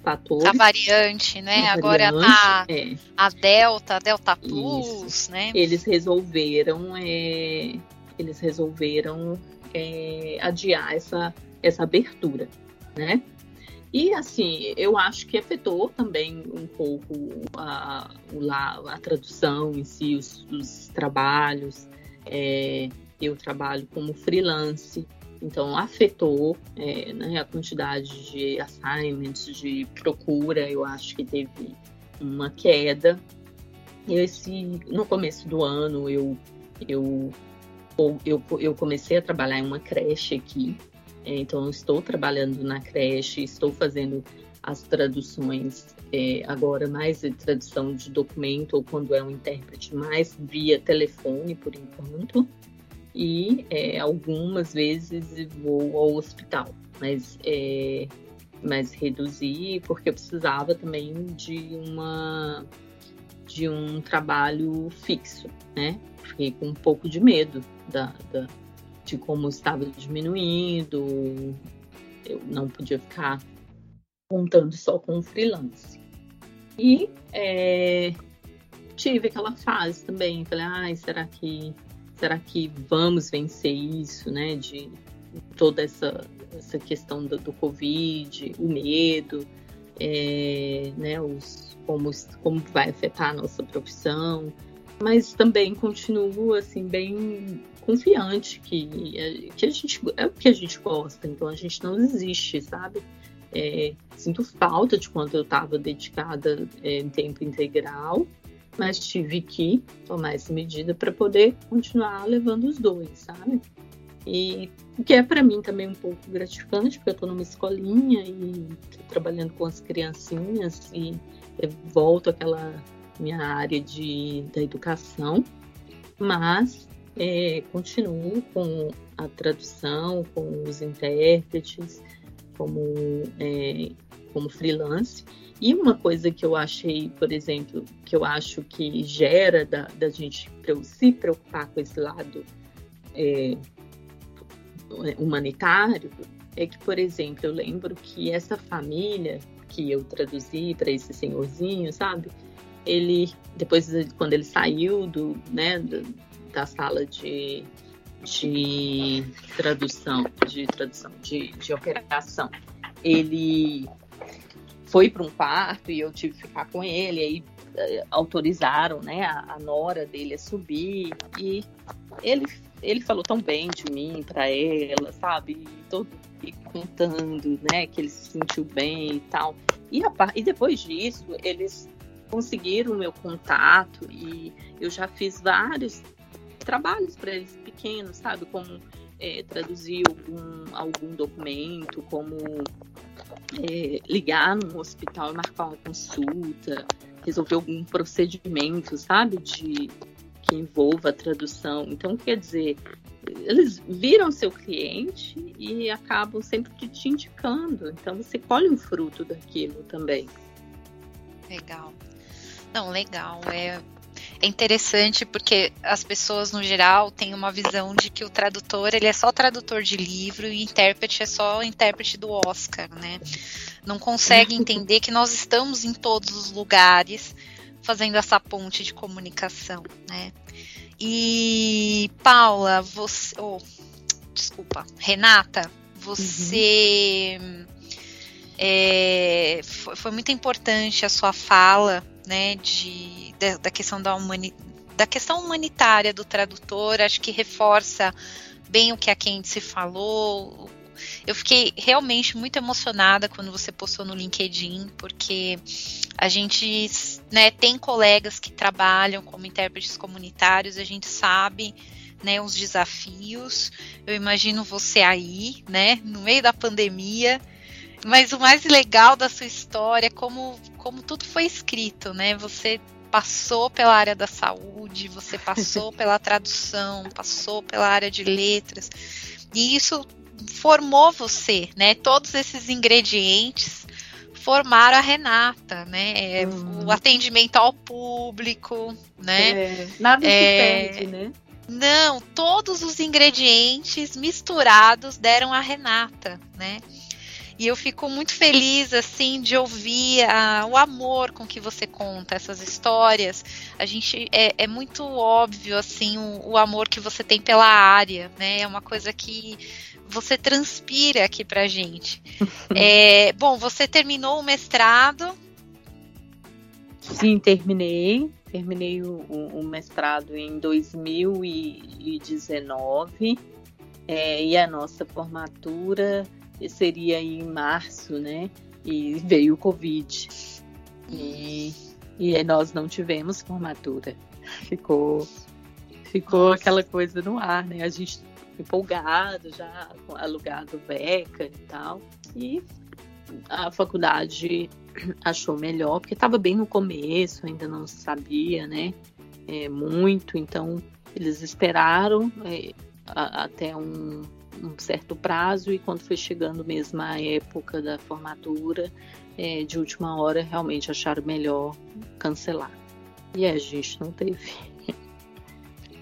Speaker 7: fatores.
Speaker 6: A variante, né? A agora variante, tá é. a Delta, a Delta Plus, Isso. né?
Speaker 7: Eles resolveram, é, eles resolveram é, adiar essa, essa abertura, né? E assim, eu acho que afetou também um pouco a, a, a tradução em si, os, os trabalhos. É, eu trabalho como freelance, então afetou é, né, a quantidade de assignments, de procura, eu acho que teve uma queda. Esse, no começo do ano eu, eu, eu, eu comecei a trabalhar em uma creche aqui, é, então, estou trabalhando na creche, estou fazendo as traduções é, agora mais de tradução de documento ou quando é um intérprete mais via telefone por enquanto e é, algumas vezes vou ao hospital, mas é, mas reduzi porque eu precisava também de uma de um trabalho fixo, né? Fiquei com um pouco de medo da, da de como estava diminuindo, eu não podia ficar contando só com o freelance. E é, tive aquela fase também, falei, ai, será que será que vamos vencer isso, né? De toda essa, essa questão do, do Covid, o medo, é, né? Os, como, como vai afetar a nossa profissão, mas também continuo assim bem confiante que, que a gente é o que a gente gosta, então a gente não desiste, sabe? É, sinto falta de quando eu estava dedicada é, em tempo integral, mas tive que tomar essa medida para poder continuar levando os dois, sabe? E o que é para mim também um pouco gratificante, porque eu estou numa escolinha e trabalhando com as criancinhas e volto àquela minha área de, da educação, mas é, continuo com a tradução, com os intérpretes, como, é, como freelance. E uma coisa que eu achei, por exemplo, que eu acho que gera da, da gente se preocupar com esse lado é, humanitário é que, por exemplo, eu lembro que essa família que eu traduzi para esse senhorzinho, sabe? Ele, depois, quando ele saiu do, né, da sala de, de tradução, de tradução, de, de operação, ele foi para um quarto e eu tive que ficar com ele, aí eh, autorizaram, né, a, a nora dele a subir e ele ele falou tão bem de mim para ela, sabe? Todo e contando, né, que ele se sentiu bem e tal. E, a, e depois disso, eles conseguiram o meu contato e eu já fiz vários trabalhos para eles pequenos, sabe? Como é, traduzir algum, algum documento, como é, ligar no hospital e marcar uma consulta, resolver algum procedimento, sabe? De, que envolva a tradução. Então, quer dizer, eles viram seu cliente e acabam sempre te indicando. Então, você colhe um fruto daquilo também.
Speaker 6: Legal. Não, legal. É, é interessante porque as pessoas no geral têm uma visão de que o tradutor ele é só tradutor de livro e o intérprete é só intérprete do Oscar, né? Não consegue entender que nós estamos em todos os lugares fazendo essa ponte de comunicação, né? E Paula, você, oh, desculpa, Renata, você uhum. é, foi, foi, muito importante a sua fala, né, de, da, da questão da, humani, da questão humanitária do tradutor. Acho que reforça bem o que a Candice falou, eu fiquei realmente muito emocionada quando você postou no LinkedIn, porque a gente né, tem colegas que trabalham como intérpretes comunitários, a gente sabe né, os desafios. Eu imagino você aí, né, no meio da pandemia. Mas o mais legal da sua história é como, como tudo foi escrito, né? Você passou pela área da saúde, você passou (laughs) pela tradução, passou pela área de letras. E isso formou você, né? Todos esses ingredientes formaram a Renata, né? Uhum. O atendimento ao público, né?
Speaker 7: É, nada é, se perde, né?
Speaker 6: Não, todos os ingredientes misturados deram a Renata, né? E eu fico muito feliz, assim, de ouvir a, o amor com que você conta essas histórias. A gente é, é muito óbvio, assim, o, o, amor que você tem pela área, né? É uma coisa que você transpira aqui pra gente. (laughs) é, bom, você terminou o mestrado?
Speaker 7: Sim, terminei. Terminei o, o mestrado em 2019 é, e a nossa formatura seria em março, né? E veio o Covid. E, e nós não tivemos formatura. (laughs) Ficou, ficou aquela coisa no ar, né? A gente empolgado, já alugado beca e tal. E a faculdade (clears throat) achou melhor, porque estava bem no começo, ainda não sabia, né? É, muito, então eles esperaram é, a, até um, um, certo prazo e quando foi chegando mesmo a época da formatura, é, de última hora, realmente acharam melhor cancelar. E a gente não teve.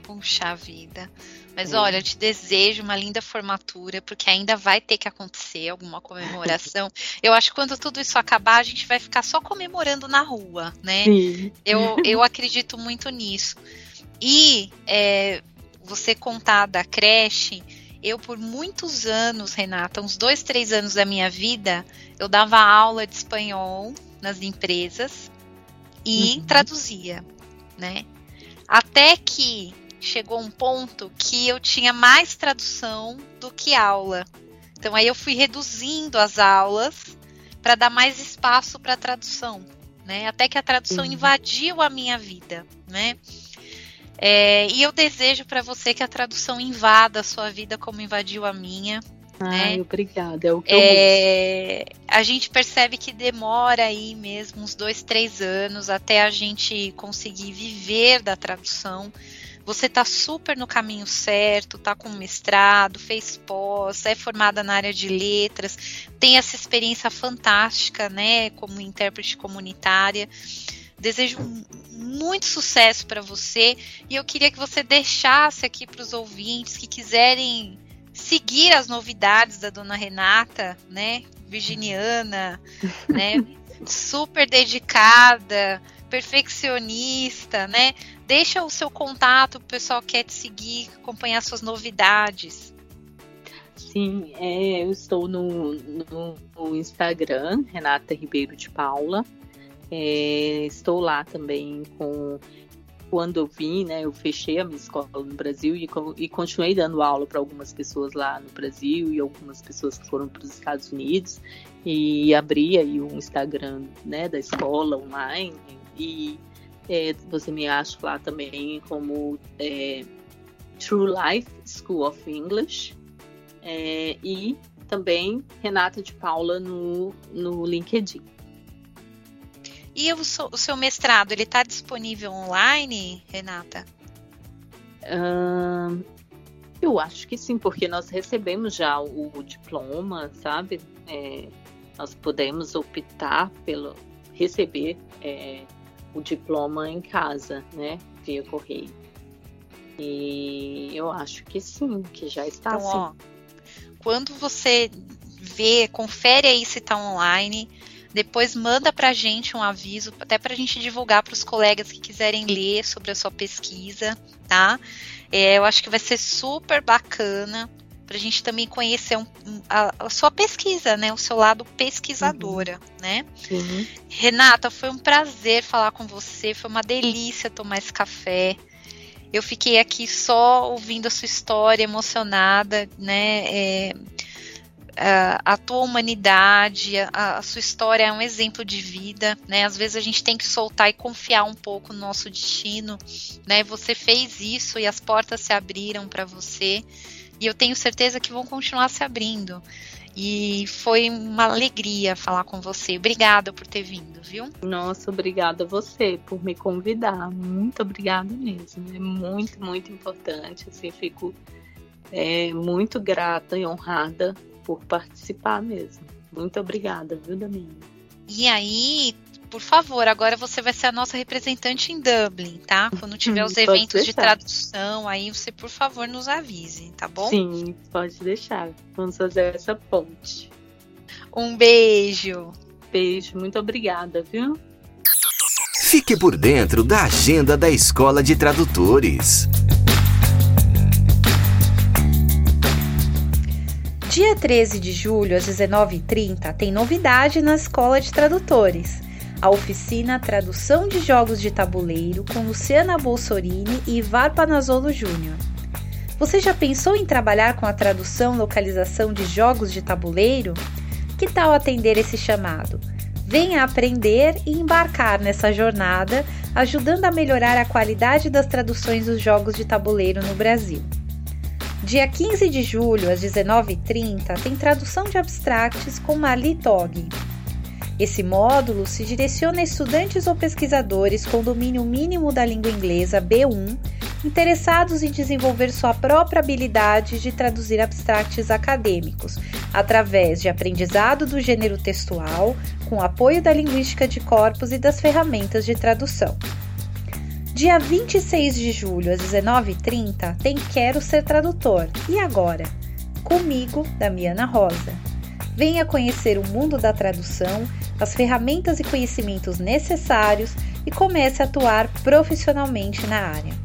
Speaker 6: Puxa vida. Mas é. olha, eu te desejo uma linda formatura, porque ainda vai ter que acontecer alguma comemoração. (laughs) eu acho que quando tudo isso acabar, a gente vai ficar só comemorando na rua, né? Sim. Eu, eu acredito muito nisso. E é, você contar da creche, eu por muitos anos, Renata, uns dois, três anos da minha vida, eu dava aula de espanhol nas empresas e uhum. traduzia, né? Até que chegou um ponto que eu tinha mais tradução do que aula. Então aí eu fui reduzindo as aulas para dar mais espaço para tradução, né? Até que a tradução uhum. invadiu a minha vida, né? É, e eu desejo para você que a tradução invada a sua vida como invadiu a minha.
Speaker 7: Ai,
Speaker 6: né?
Speaker 7: obrigada. É o que eu
Speaker 6: É, a gente percebe que demora aí mesmo uns dois, três anos até a gente conseguir viver da tradução. Você tá super no caminho certo, tá com mestrado, fez pós, é formada na área de letras, tem essa experiência fantástica, né, como intérprete comunitária. Desejo muito sucesso para você e eu queria que você deixasse aqui para os ouvintes que quiserem seguir as novidades da dona Renata, né? Virginiana, né? (laughs) Super dedicada, perfeccionista, né? Deixa o seu contato, o pessoal quer te seguir, acompanhar suas novidades.
Speaker 7: Sim, é, eu estou no, no, no Instagram, Renata Ribeiro de Paula. É, estou lá também com quando eu vim, né, eu fechei a minha escola no Brasil e, e continuei dando aula para algumas pessoas lá no Brasil e algumas pessoas que foram para os Estados Unidos e abri aí um Instagram, né, da escola online e é, você me acha lá também como é, True Life School of English é, e também Renata de Paula no, no LinkedIn.
Speaker 6: E o seu, o seu mestrado, ele está disponível online, Renata?
Speaker 7: Uh, eu acho que sim, porque nós recebemos já o, o diploma, sabe? É, nós podemos optar pelo receber é, o diploma em casa, né? Via correio. E eu acho que sim, que já está
Speaker 6: então,
Speaker 7: assim.
Speaker 6: Ó, quando você vê, confere aí se está online depois manda para a gente um aviso, até para a gente divulgar para os colegas que quiserem ler sobre a sua pesquisa, tá? É, eu acho que vai ser super bacana para a gente também conhecer um, a, a, sua pesquisa, né? O seu lado pesquisadora, uhum. né?
Speaker 7: Uhum.
Speaker 6: Renata, foi um prazer falar com você, foi uma delícia tomar esse café. Eu fiquei aqui só ouvindo a sua história, emocionada, né? É, a, tua humanidade, a, a, sua história é um exemplo de vida, né? Às vezes a gente tem que soltar e confiar um pouco no nosso destino, né? Você fez isso e as portas se abriram para você, e eu tenho certeza que vão continuar se abrindo. E foi uma alegria falar com você. Obrigada por ter vindo, viu?
Speaker 7: Nossa, obrigada a você por me convidar. Muito obrigada mesmo. É muito, muito importante. Assim, fico é, muito grata e honrada por participar mesmo. Muito obrigada, viu, Damina?
Speaker 6: E aí, por favor, agora você vai ser a nossa representante em Dublin, tá? Quando tiver (laughs) os eventos de tradução, aí você, por favor, nos avise, tá bom?
Speaker 7: Sim, pode deixar. Vamos fazer essa ponte.
Speaker 6: Um beijo.
Speaker 7: Beijo, muito obrigada, viu?
Speaker 1: Fique por dentro da agenda da Escola de Tradutores.
Speaker 2: Dia 13 de julho, às 19h30, tem novidade na Escola de Tradutores. A oficina Tradução de Jogos de Tabuleiro com Luciana Bolsorini e Ivar Panazolo Júnior. Você já pensou em trabalhar com a tradução e localização de jogos de tabuleiro? Que tal atender esse chamado? Venha aprender e embarcar nessa jornada, ajudando a melhorar a qualidade das traduções dos jogos de tabuleiro no Brasil. Dia 15 de julho, às 19h30, tem tradução de abstracts com Marli Tog. Esse módulo se direciona a estudantes ou pesquisadores com domínio mínimo da língua inglesa B1, interessados em desenvolver sua própria habilidade de traduzir abstracts acadêmicos, através de aprendizado do gênero textual, com apoio da linguística de corpos e das ferramentas de tradução. Dia 26 de julho, às 19h30, tem Quero Ser Tradutor. E agora? Comigo, Damiana Rosa. Venha conhecer o mundo da tradução, as ferramentas e conhecimentos necessários e comece a atuar profissionalmente na área.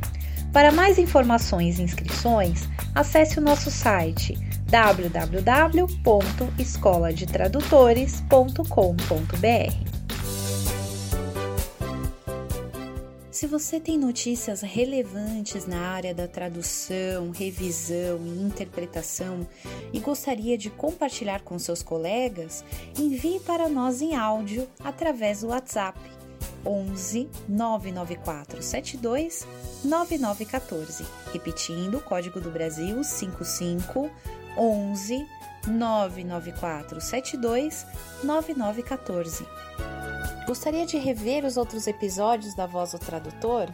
Speaker 2: Para mais informações e inscrições, acesse o nosso site www.escoladetradutores.com.br. Se você tem notícias relevantes na área da tradução, revisão e interpretação e gostaria de compartilhar com seus colegas, envie para nós em áudio através do WhatsApp 11 994 72 9914. Repetindo, código do Brasil 55 11 994 72 9914. Gostaria de rever os outros episódios da Voz do Tradutor?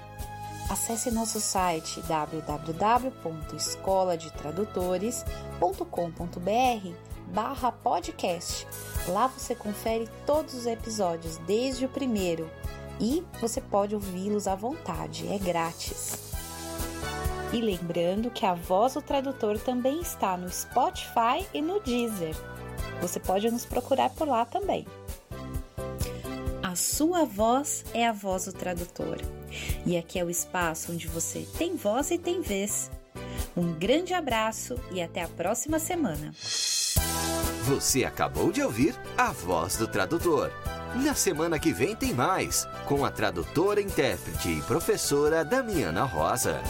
Speaker 2: Acesse nosso site www.escoladetradutores.com.br barra podcast. Lá você confere todos os episódios, desde o primeiro, e você pode ouvi-los à vontade, é grátis. E lembrando que a voz do tradutor também está no Spotify e no Deezer. Você pode nos procurar por lá também. A sua voz é a voz do tradutor. E aqui é o espaço onde você tem voz e tem vez. Um grande abraço e até a próxima semana.
Speaker 1: Você acabou de ouvir a voz do tradutor. Na semana que vem tem mais, com a tradutora, intérprete e professora Damiana Rosa.